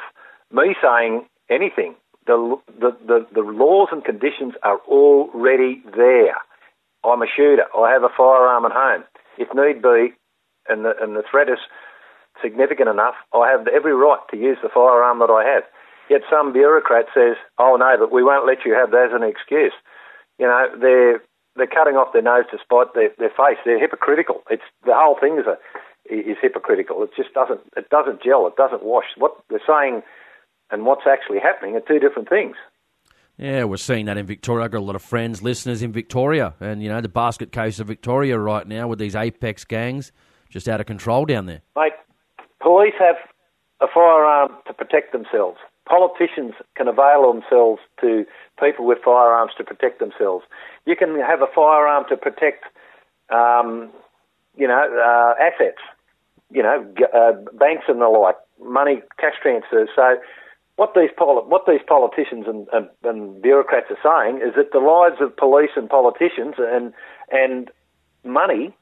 C: me saying anything. The, the, the, the laws and conditions are already there. I'm a shooter. I have a firearm at home. If need be, and the, and the threat is significant enough, I have every right to use the firearm that I have. Yet some bureaucrat says, "Oh no, but we won't let you have that as an excuse." You know, they're they're cutting off their nose to spite their, their face. They're hypocritical. It's the whole thing is a is hypocritical. It just doesn't it doesn't gel. It doesn't wash. What they're saying and what's actually happening are two different things.
A: Yeah, we're seeing that in Victoria. I've got a lot of friends, listeners in Victoria, and you know the basket case of Victoria right now with these apex gangs just out of control down there.
C: Mate, police have a firearm to protect themselves. Politicians can avail themselves to people with firearms to protect themselves. You can have a firearm to protect, um, you know, uh, assets, you know, uh, banks and the like, money, cash transfers. So, what these poli- what these politicians and, and, and bureaucrats are saying is that the lives of police and politicians and and money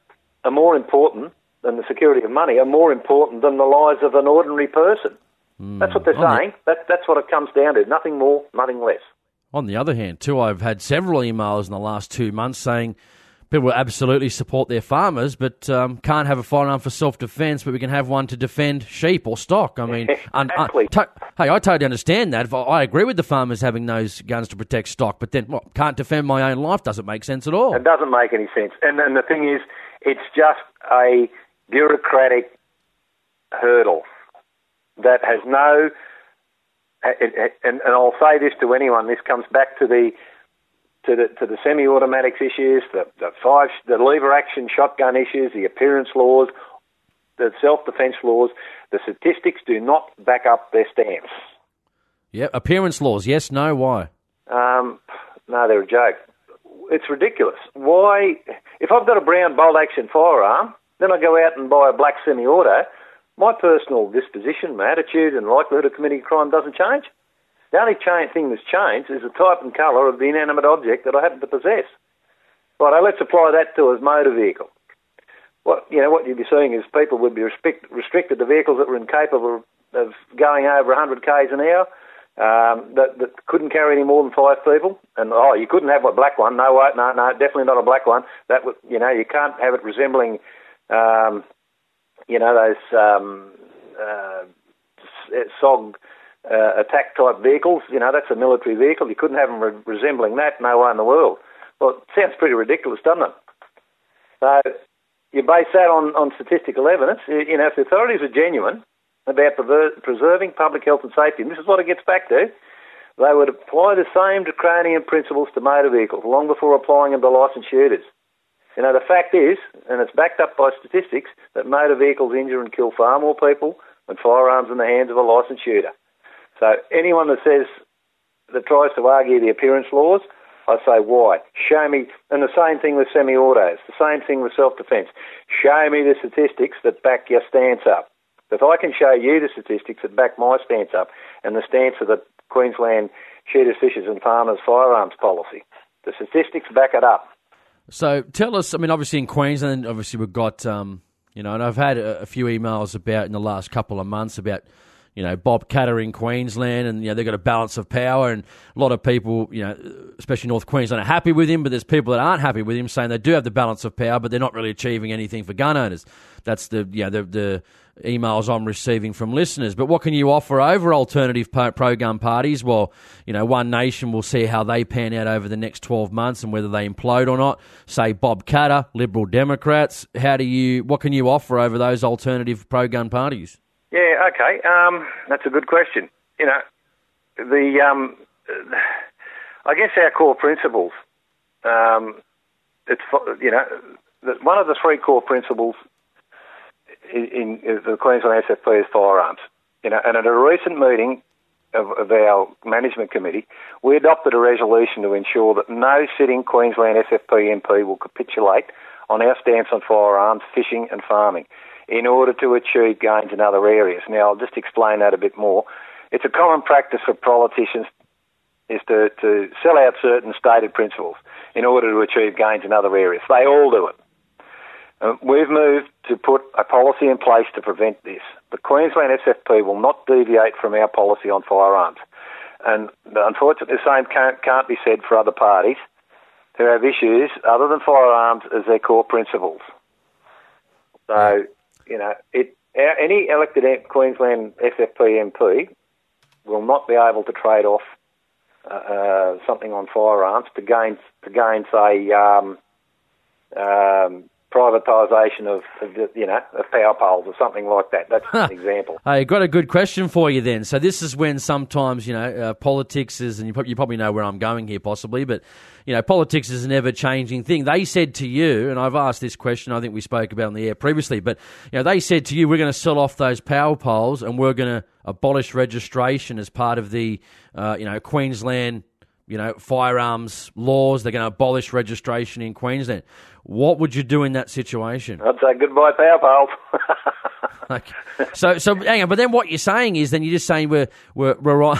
C: are more important than the security of money are more important than the lives of an ordinary person. That's what they're
A: On the-
C: saying. That, that's what it comes down to. Nothing more, nothing less.
A: On the other hand, too, I've had several emails in the last two months saying people absolutely support their farmers, but um, can't have a firearm for self defence, but we can have one to defend sheep or stock. I mean, un- un- to- hey, I totally understand that. I, agree with the farmers having those guns to protect stock, but then well, can't defend my own life doesn't make sense at all.
C: It doesn't make any sense. And, and the thing is, it's just a bureaucratic hurdle that has no. And, and I'll say this to anyone: this comes back to the to the to the semi-automatics issues, the the five, the lever action shotgun issues, the appearance laws. the self-defence laws, the statistics do not back up their stance.
A: Yeah, appearance laws. Yes, no, why?
C: Um, no, they're a joke. It's ridiculous. Why? If I've got a brown bolt action firearm, then I go out and buy a black semi-auto. My personal disposition, my attitude, and likelihood of committing a crime doesn't change. The only cha- thing that's changed is the type and colour of the inanimate object that I happen to possess. Right, let's apply that to a motor vehicle. What you know, what you'd be seeing is people would be restrict, restricted to vehicles that were incapable of going over 100 k's an hour, um, that, that couldn't carry any more than five people. And oh, you couldn't have a black one. No, no, no, definitely not a black one. That would, you know, you can't have it resembling, um, you know, those um, uh, SOG uh, attack type vehicles. You know, that's a military vehicle. You couldn't have them re- resembling that. No way in the world. Well, it sounds pretty ridiculous, doesn't it? So you base that on, on statistical evidence. You know, if the authorities are genuine about preserving public health and safety, and this is what it gets back to, they would apply the same draconian principles to motor vehicles long before applying them to licensed shooters. You know, the fact is, and it's backed up by statistics, that motor vehicles injure and kill far more people than firearms in the hands of a licensed shooter. So anyone that says, that tries to argue the appearance laws, I say, why? Show me, and the same thing with semi-autos, the same thing with self-defence. Show me the statistics that back your stance up. If I can show you the statistics that back my stance up and the stance of the Queensland Shooters, Fishers and Farmers firearms policy, the statistics back it up.
A: So tell us, I mean, obviously in Queensland, obviously we've got, um, you know, and I've had a, a few emails about in the last couple of months about you know, Bob Katter in Queensland, and you know they've got a balance of power, and a lot of people, you know, especially North Queensland, are happy with him, but there's people that aren't happy with him, saying they do have the balance of power, but they're not really achieving anything for gun owners. That's the you know, the the emails I'm receiving from listeners. But what can you offer over alternative pro gun parties? Well, you know, One Nation will see how they pan out over the next 12 months and whether they implode or not. Say Bob Katter, Liberal Democrats. How do you? What can you offer over those alternative pro gun parties?
C: Yeah, okay. Um, that's a good question. You know, the um, I guess our core principles. Um, it's you know one of the three core principles in, in the Queensland SFP is firearms. You know, and at a recent meeting of, of, our management committee, we adopted a resolution to ensure that no sitting Queensland SFP MP will capitulate on our stance on firearms, fishing, and farming in order to achieve gains in other areas. Now, I'll just explain that a bit more. It's a common practice for politicians is to, to sell out certain stated principles in order to achieve gains in other areas. They all do it. Uh, we've moved to put a policy in place to prevent this. The Queensland SFP will not deviate from our policy on firearms. And unfortunately, the same can't, can't be said for other parties who have issues other than firearms as their core principles. So you know, it, any elected Queensland SFP MP will not be able to trade off uh, uh, something on firearms to gain to gain say um, um, privatisation of, of, you know of power poles or something like that. That's an example.
A: Hey, got a good question for you then. So this is when sometimes you know uh, politics is, and you probably, you probably know where I'm going here possibly, but you know politics is an ever changing thing. They said to you, and I've asked this question. I think we spoke about on the air previously, but you know they said to you, we're going to sell off those power poles and we're going to abolish registration as part of the uh, you know Queensland you know, firearms laws. They're going to abolish registration in Queensland. What would you do in that situation?
C: I'd say goodbye, power poles.
A: okay. So, so hang on. But then what you're saying is, then you're just saying we're we're we're on.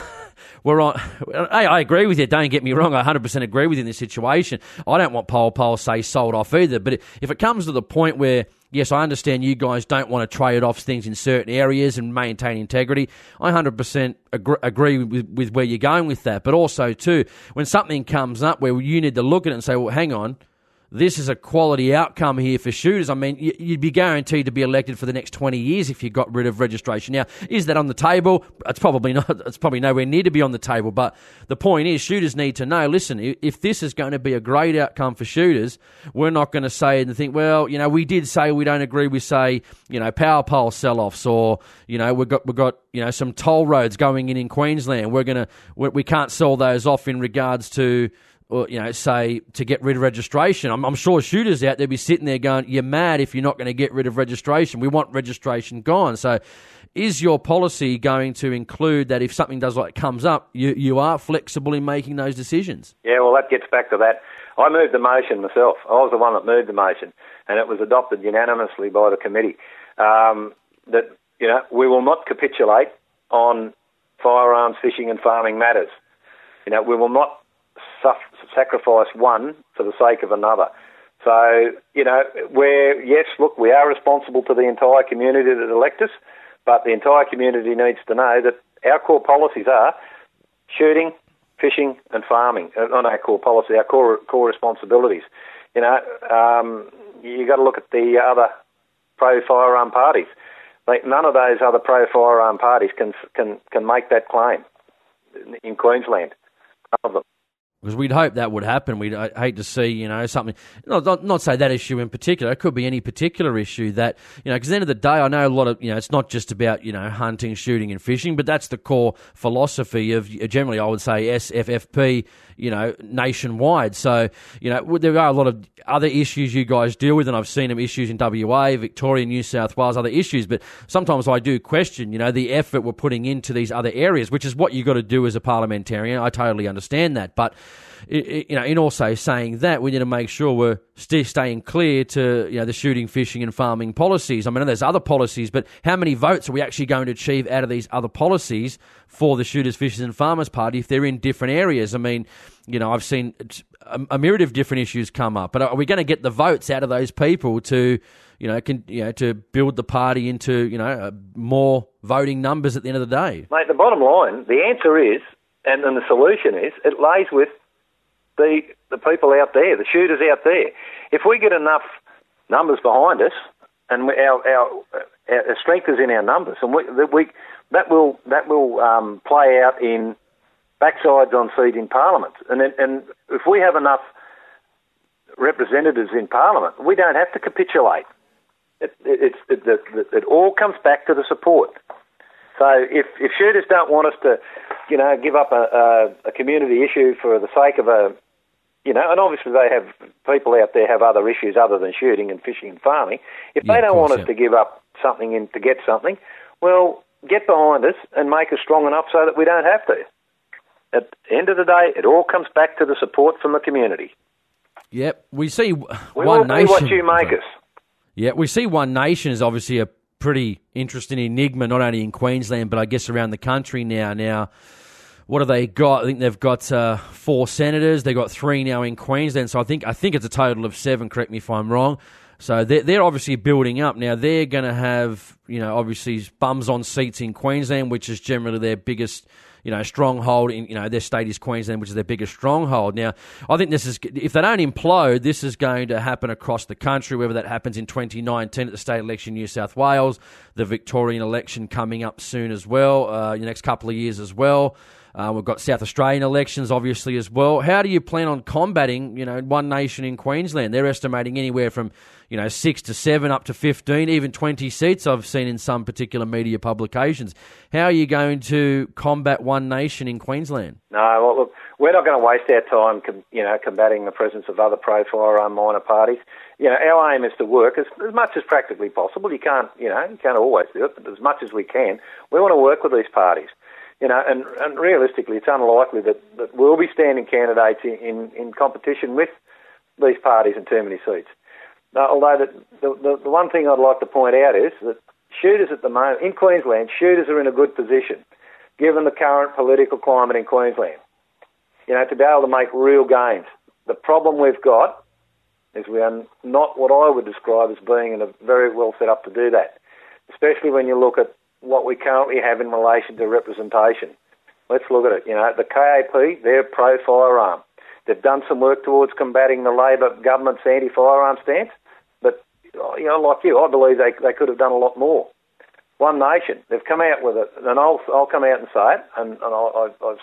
A: We're on. Hey, I agree with you. Don't get me wrong. I 100% agree with you in this situation. I don't want pole pole say sold off either. But if it comes to the point where yes, I understand you guys don't want to trade off things in certain areas and maintain integrity. I 100% agree, agree with, with where you're going with that. But also, too, when something comes up where you need to look at it and say, well, hang on, this is a quality outcome here for shooters. I mean, you'd be guaranteed to be elected for the next 20 years if you got rid of registration. Now, is that on the table? It's probably not. It's probably nowhere near to be on the table. But the point is, shooters need to know. Listen, if this is going to be a great outcome for shooters, we're not going to say and think, well, you know, we did say we don't agree with, say, you know, power pole sell-offs, or you know, we've got we've got you know some toll roads going in in Queensland. We're gonna we, we can't sell those off in regards to or you know, say to get rid of registration. I'm, I'm sure shooters out there be sitting there going, "You're mad if you're not going to get rid of registration. We want registration gone." So, is your policy going to include that if something does like comes up, you you are flexible in making those decisions?
C: Yeah, well, that gets back to that. I moved the motion myself. I was the one that moved the motion, and it was adopted unanimously by the committee. Um, that you know we will not capitulate on firearms, fishing, and farming matters. You know we will not sacrifice one for the sake of another. So, you know, we're, yes, look, we are responsible to the entire community that elect us, but the entire community needs to know that our core policies are shooting, fishing, and farming. Uh, not our core policy, our core, core responsibilities. You know, um, you got to look at the other pro firearm parties. Like none of those other pro firearm parties can can can make that claim in Queensland. None of them
A: because we'd hope that would happen. We'd hate to see, you know, something, not, not, not say that issue in particular. It could be any particular issue that, you know, because at the end of the day, I know a lot of, you know, it's not just about, you know, hunting, shooting, and fishing, but that's the core philosophy of, uh, generally, I would say, SFFP, you know, nationwide. So, you know, there are a lot of other issues you guys deal with, and I've seen them issues in WA, Victoria, New South Wales, other issues, but sometimes I do question, you know, the effort we're putting into these other areas, which is what you've got to do as a parliamentarian. I totally understand that. But, you know, in also saying that, we need to make sure we're still staying clear to you know the shooting, fishing, and farming policies. I mean, there's other policies, but how many votes are we actually going to achieve out of these other policies for the shooters, fishers, and farmers party if they're in different areas? I mean, you know, I've seen a, a myriad of different issues come up, but are we going to get the votes out of those people to? You know, can, you know, to build the party into you know uh, more voting numbers at the end of the day.
C: Mate, the bottom line, the answer is, and, and the solution is, it lays with the the people out there, the shooters out there. If we get enough numbers behind us, and we, our, our, our strength is in our numbers, and we, that we that will that will um, play out in backsides on seat in Parliament, and and if we have enough representatives in Parliament, we don't have to capitulate. It, it, it, it, all comes back to the support. So if, if shooters don't want us to, you know, give up a, a, a community issue for the sake of a, you know, and obviously they have people out there have other issues other than shooting and fishing and farming. If yeah, they don't course, want us yeah. to give up something in, to get something, well, get behind us and make us strong enough so that we don't have to. At the end of the day, it all comes back to the support from the community.
A: Yep, we see
C: we
A: one nation.
C: what you make us.
A: Yeah, we see One Nation is obviously a pretty interesting enigma, not only in Queensland but I guess around the country now. Now what have they got? I think they've got uh, four senators. They've got three now in Queensland. So I think I think it's a total of seven. Correct me if I'm wrong. So they're, they're obviously building up now. They're going to have you know obviously bums on seats in Queensland, which is generally their biggest you know stronghold. In you know their state is Queensland, which is their biggest stronghold. Now I think this is if they don't implode, this is going to happen across the country. Whether that happens in 2019 at the state election in New South Wales, the Victorian election coming up soon as well, uh, the next couple of years as well. Uh, we've got South Australian elections, obviously, as well. How do you plan on combating, you know, One Nation in Queensland? They're estimating anywhere from, you know, six to seven, up to 15, even 20 seats I've seen in some particular media publications. How are you going to combat One Nation in Queensland?
C: No, well, look, we're not going to waste our time, com- you know, combating the presence of other pro-firearm um, minor parties. You know, our aim is to work as, as much as practically possible. You can't, you know, you can't always do it, but as much as we can, we want to work with these parties you know, and, and realistically, it's unlikely that, that we'll be standing candidates in, in, competition with these parties in too many seats. Now, although the, the, the one thing I'd like to point out is that shooters at the moment, in Queensland, shooters are in a good position, given the current political climate in Queensland, you know, to be able to make real gains. The problem we've got is we are not what I would describe as being in a very well set up to do that, especially when you look at what we currently have in relation to representation. Let's look at it. You know, the KAP, they're pro firearm. They've done some work towards combating the Labor government's anti firearm stance, but, you know, like you, I believe they, they could have done a lot more. One Nation, they've come out with it, and I'll, I'll come out and say it, and, and I, I've,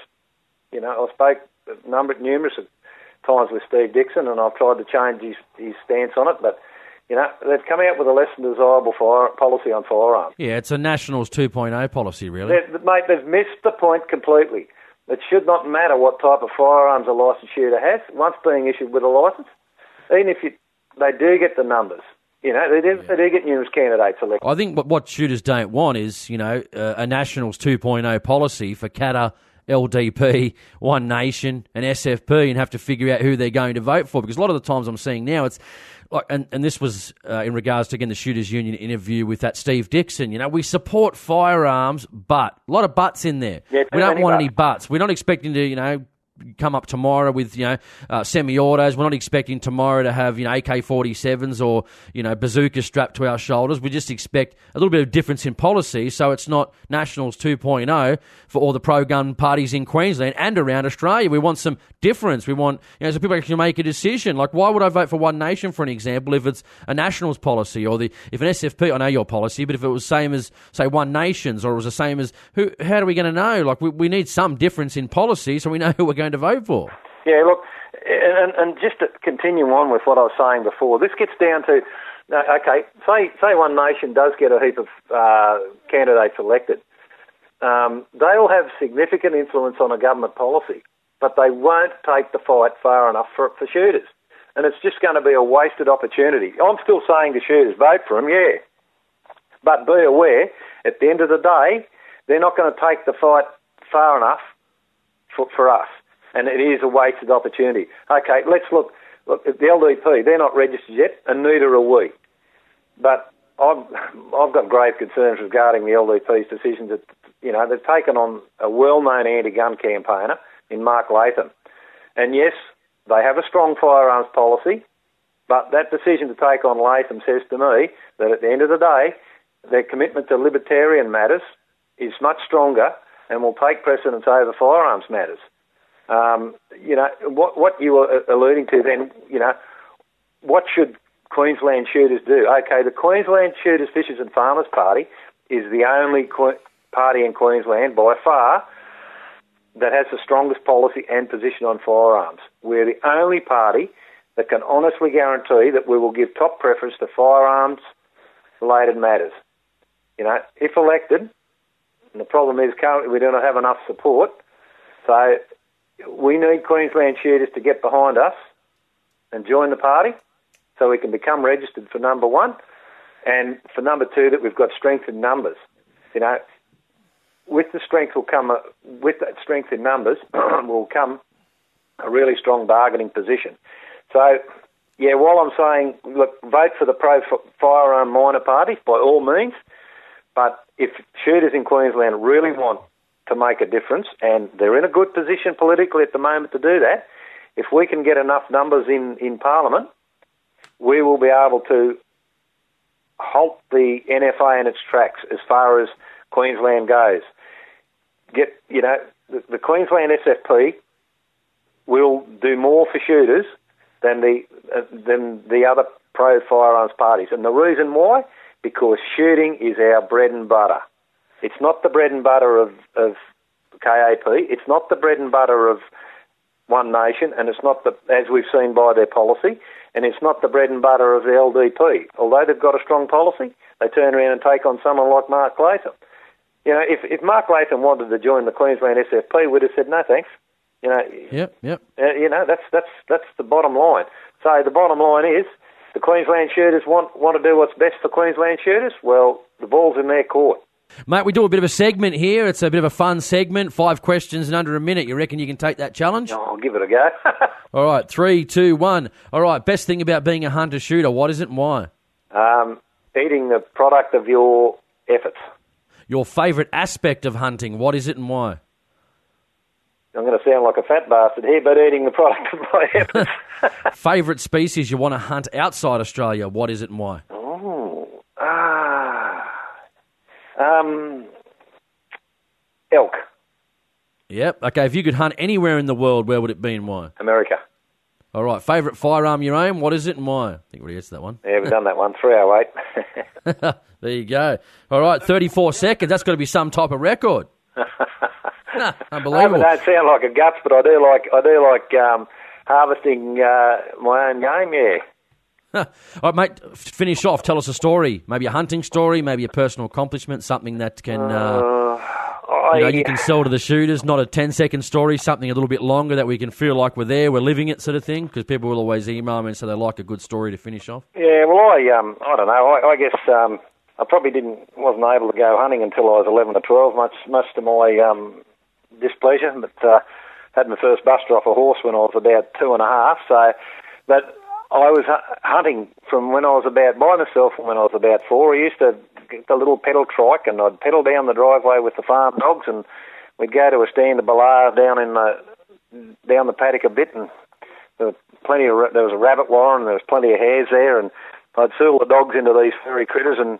C: you know, I spoke a number, numerous times with Steve Dixon, and I've tried to change his, his stance on it, but you know, they've come out with a less than desirable fire, policy on firearms.
A: Yeah, it's a Nationals 2.0 policy, really.
C: They're, mate, they've missed the point completely. it should not matter what type of firearms a licensed shooter has. Once being issued with a license, even if you, they do get the numbers, you know, they do, they do get numerous candidates elected.
A: I think what, shooters don't want is, you know, uh, a Nationals 2.0 policy for Katter, LDP, One Nation, and SFP, and have to figure out who they're going to vote for. Because a lot of the times I'm seeing now, it's like, and, and this was uh, in regards to again the Shooters Union interview with that Steve Dixon. You know, we support firearms, but a lot of buts in there.
C: Yeah,
A: we don't want
C: many
A: any buts. We're not expecting to, you know. Come up tomorrow with you know uh, semi-autos. We're not expecting tomorrow to have you know AK-47s or you know bazookas strapped to our shoulders. We just expect a little bit of difference in policy, so it's not Nationals 2.0 for all the pro-gun parties in Queensland and around Australia. We want some difference. We want you know so people actually make a decision. Like why would I vote for One Nation for an example if it's a Nationals policy or the if an SFP? I know your policy, but if it was same as say One Nations or it was the same as who? How are we going to know? Like we, we need some difference in policy so we know who we're going to vote for.
C: Yeah, look, and, and just to continue on with what I was saying before, this gets down to okay. Say say one nation does get a heap of uh, candidates elected. Um, they'll have significant influence on a government policy, but they won't take the fight far enough for, for shooters, and it's just going to be a wasted opportunity. I'm still saying to shooters, vote for them, yeah, but be aware at the end of the day, they're not going to take the fight far enough for, for us and it is a wasted opportunity. Okay, let's look. Look at the LDP. They're not registered yet, and neither are we. But I've I've got grave concerns regarding the LDP's decision that you know they've taken on a well-known anti-gun campaigner in Mark Latham, and yes, they have a strong firearms policy. But that decision to take on Latham says to me that at the end of the day, their commitment to libertarian matters is much stronger and will take precedence over firearms matters. Um, you know, what, what you were alluding to then, you know, what should Queensland shooters do? Okay, the Queensland Shooters, Fishers and Farmers Party is the only que- party in Queensland by far that has the strongest policy and position on firearms. We're the only party that can honestly guarantee that we will give top preference to firearms related matters. You know, if elected, and the problem is currently we don't have enough support, so we need Queensland shooters to get behind us and join the party so we can become registered for number one. And for number two, that we've got strength in numbers. You know, with the strength will come, a, with that strength in numbers will come a really strong bargaining position. So, yeah, while I'm saying, look, vote for the pro firearm minor party by all means, but if shooters in Queensland really want to make a difference, and they're in a good position politically at the moment to do that. If we can get enough numbers in, in Parliament, we will be able to halt the NFA in its tracks as far as Queensland goes. Get you know the, the Queensland SFP will do more for shooters than the uh, than the other pro firearms parties, and the reason why because shooting is our bread and butter. It's not the bread and butter of, of KAP. It's not the bread and butter of One Nation, and it's not the, as we've seen by their policy, and it's not the bread and butter of the LDP. Although they've got a strong policy, they turn around and take on someone like Mark Latham. You know, if, if Mark Latham wanted to join the Queensland SFP, we'd have said no thanks. You know,
A: yep, yep.
C: Uh, you know that's that's that's the bottom line. So the bottom line is the Queensland shooters want want to do what's best for Queensland shooters. Well, the ball's in their court.
A: Mate, we do a bit of a segment here. It's a bit of a fun segment. Five questions in under a minute. You reckon you can take that challenge?
C: Oh, I'll give it a go.
A: All right, three, two, one. All right, best thing about being a hunter shooter. What is it and why?
C: Um, eating the product of your efforts.
A: Your favourite aspect of hunting. What is it and why?
C: I'm going to sound like a fat bastard here, but eating the product of my efforts.
A: favourite species you want to hunt outside Australia. What is it and why?
C: Oh, ah. Um, elk.
A: Yep. Okay, if you could hunt anywhere in the world, where would it be and why?
C: America.
A: All right. Favourite firearm you own? What is it and why? I think we answered that one.
C: Yeah, we've done that one. 308.
A: there you go. All right, 34 seconds. That's got to be some type of record. Unbelievable.
C: I don't sound like a guts, but I do like I do like um, harvesting uh, my own game. Yeah.
A: All right, mate. Finish off. Tell us a story. Maybe a hunting story. Maybe a personal accomplishment. Something that can. Uh...
C: Uh, I,
A: you know, you can sell to the shooters, not a 10 second story, something a little bit longer that we can feel like we're there, we're living it, sort of thing. Because people will always email me and say they like a good story to finish off.
C: Yeah, well, I um, I don't know. I, I guess um, I probably didn't wasn't able to go hunting until I was eleven or twelve, much much to my um, displeasure. But uh, had my first buster off a horse when I was about two and a half. So, but I was hunting from when I was about by myself and when I was about four. I used to get the little pedal trike and I'd pedal down the driveway with the farm dogs and we'd go to a stand of Ballard down in the down the paddock a bit and there was plenty of there was a rabbit warren there was plenty of hares there and I'd seal the dogs into these furry critters and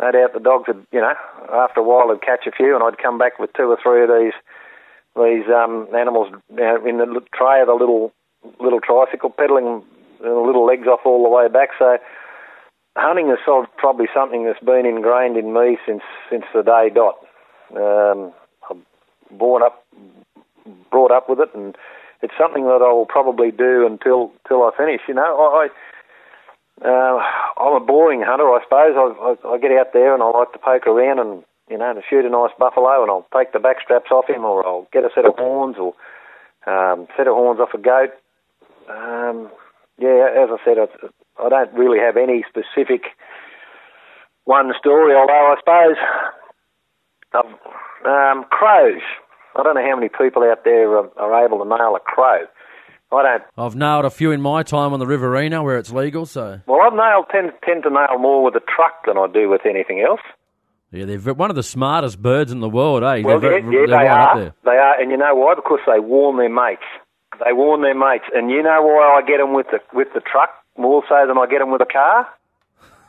C: no doubt the dogs would you know after a while they'd catch a few and I'd come back with two or three of these these um, animals in the tray of the little little tricycle pedaling the little legs off all the way back so hunting is sort of probably something that's been ingrained in me since since the day dot. Um, I'm born up, brought up with it, and it's something that I will probably do until till I finish. You know, I. Uh, I'm a boring hunter, I suppose. I, I, I get out there and I like to poke around and you know to shoot a nice buffalo, and I'll take the back straps off him, or I'll get a set of horns, or um, set of horns off a goat. Um, yeah, as I said, I don't really have any specific one story, although I suppose um, crows. I don't know how many people out there are, are, able to nail a crow. I don't.
A: I've nailed a few in my time on the Riverina where it's legal. So.
C: Well, I've nailed tend tend to nail more with a truck than I do with anything else.
A: Yeah, they're one of the smartest birds in the world, eh?
C: Well,
A: they're,
C: yeah, yeah they right are. They are, and you know why? Because they warn their mates. They warn their mates, and you know why I get them with the with the truck more so than I get them with a car.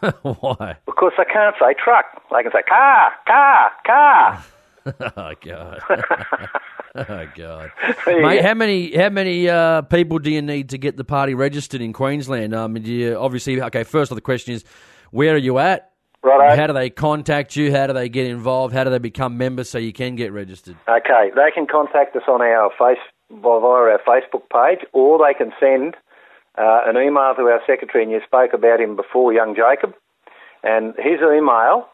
A: why?
C: Because they can't say truck. They can say car, car, car.
A: oh god! oh god! Mate, how many how many uh, people do you need to get the party registered in Queensland? Um, do you, obviously, okay. First of the question is, where are you at?
C: Right.
A: How do they contact you? How do they get involved? How do they become members so you can get registered?
C: Okay, they can contact us on our face via our Facebook page, or they can send uh, an email to our secretary, and you spoke about him before, young Jacob. And his email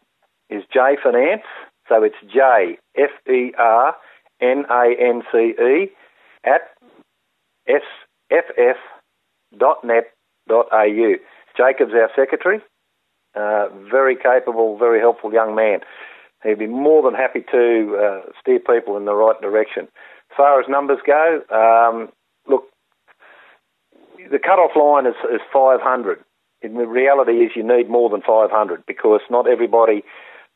C: is jfernance, so it's J F E R N A N C E at sff.net.au. Jacob's our secretary, uh, very capable, very helpful young man. He'd be more than happy to uh, steer people in the right direction. As far as numbers go, um, look, the cut-off line is, is 500. In the reality is you need more than 500 because not everybody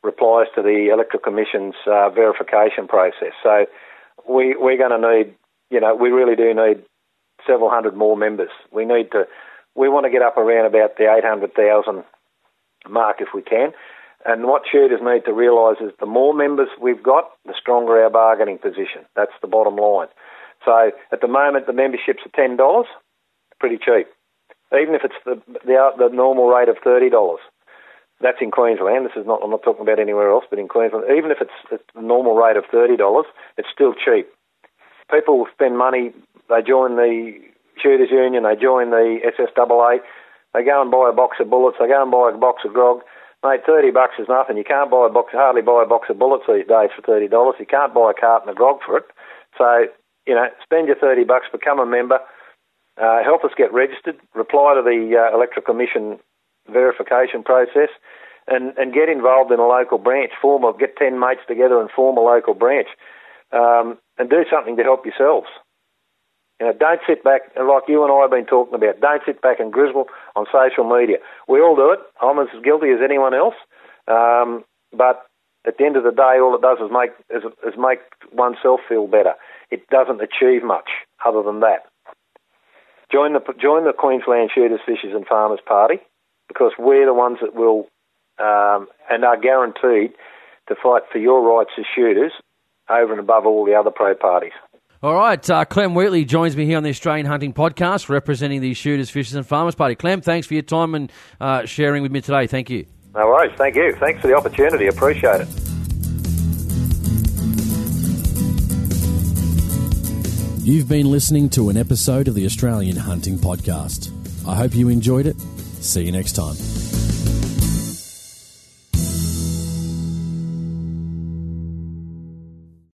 C: replies to the Electoral Commission's uh, verification process. So we, we're going to need, you know, we really do need several hundred more members. We need to, we want to get up around about the 800,000 mark if we can. And what shooters need to realise is the more members we've got, the stronger our bargaining position. That's the bottom line. So at the moment, the memberships are ten dollars, pretty cheap. Even if it's the the, the normal rate of thirty dollars, that's in Queensland. This is not. I'm not talking about anywhere else, but in Queensland, even if it's, it's the normal rate of thirty dollars, it's still cheap. People spend money. They join the shooters union. They join the SSAA. They go and buy a box of bullets. They go and buy a box of grog. Mate, thirty bucks is nothing. You can't buy a box, hardly buy a box of bullets these days for thirty dollars. You can't buy a carton of grog for it. So, you know, spend your thirty bucks, become a member, uh, help us get registered, reply to the uh, Electoral Commission verification process, and, and get involved in a local branch. Form a, get ten mates together and form a local branch, um, and do something to help yourselves. Know, don't sit back, like you and I have been talking about, don't sit back and grizzle on social media. We all do it. I'm as guilty as anyone else. Um, but at the end of the day, all it does is make, is, is make oneself feel better. It doesn't achieve much other than that. Join the, join the Queensland Shooters, Fishers and Farmers Party because we're the ones that will um, and are guaranteed to fight for your rights as shooters over and above all the other pro parties.
A: All right, uh, Clem Wheatley joins me here on the Australian Hunting Podcast, representing the Shooters, Fishers and Farmers Party. Clem, thanks for your time and uh, sharing with me today. Thank you.
C: No worries. Thank you. Thanks for the opportunity. Appreciate it.
F: You've been listening to an episode of the Australian Hunting Podcast. I hope you enjoyed it. See you next time.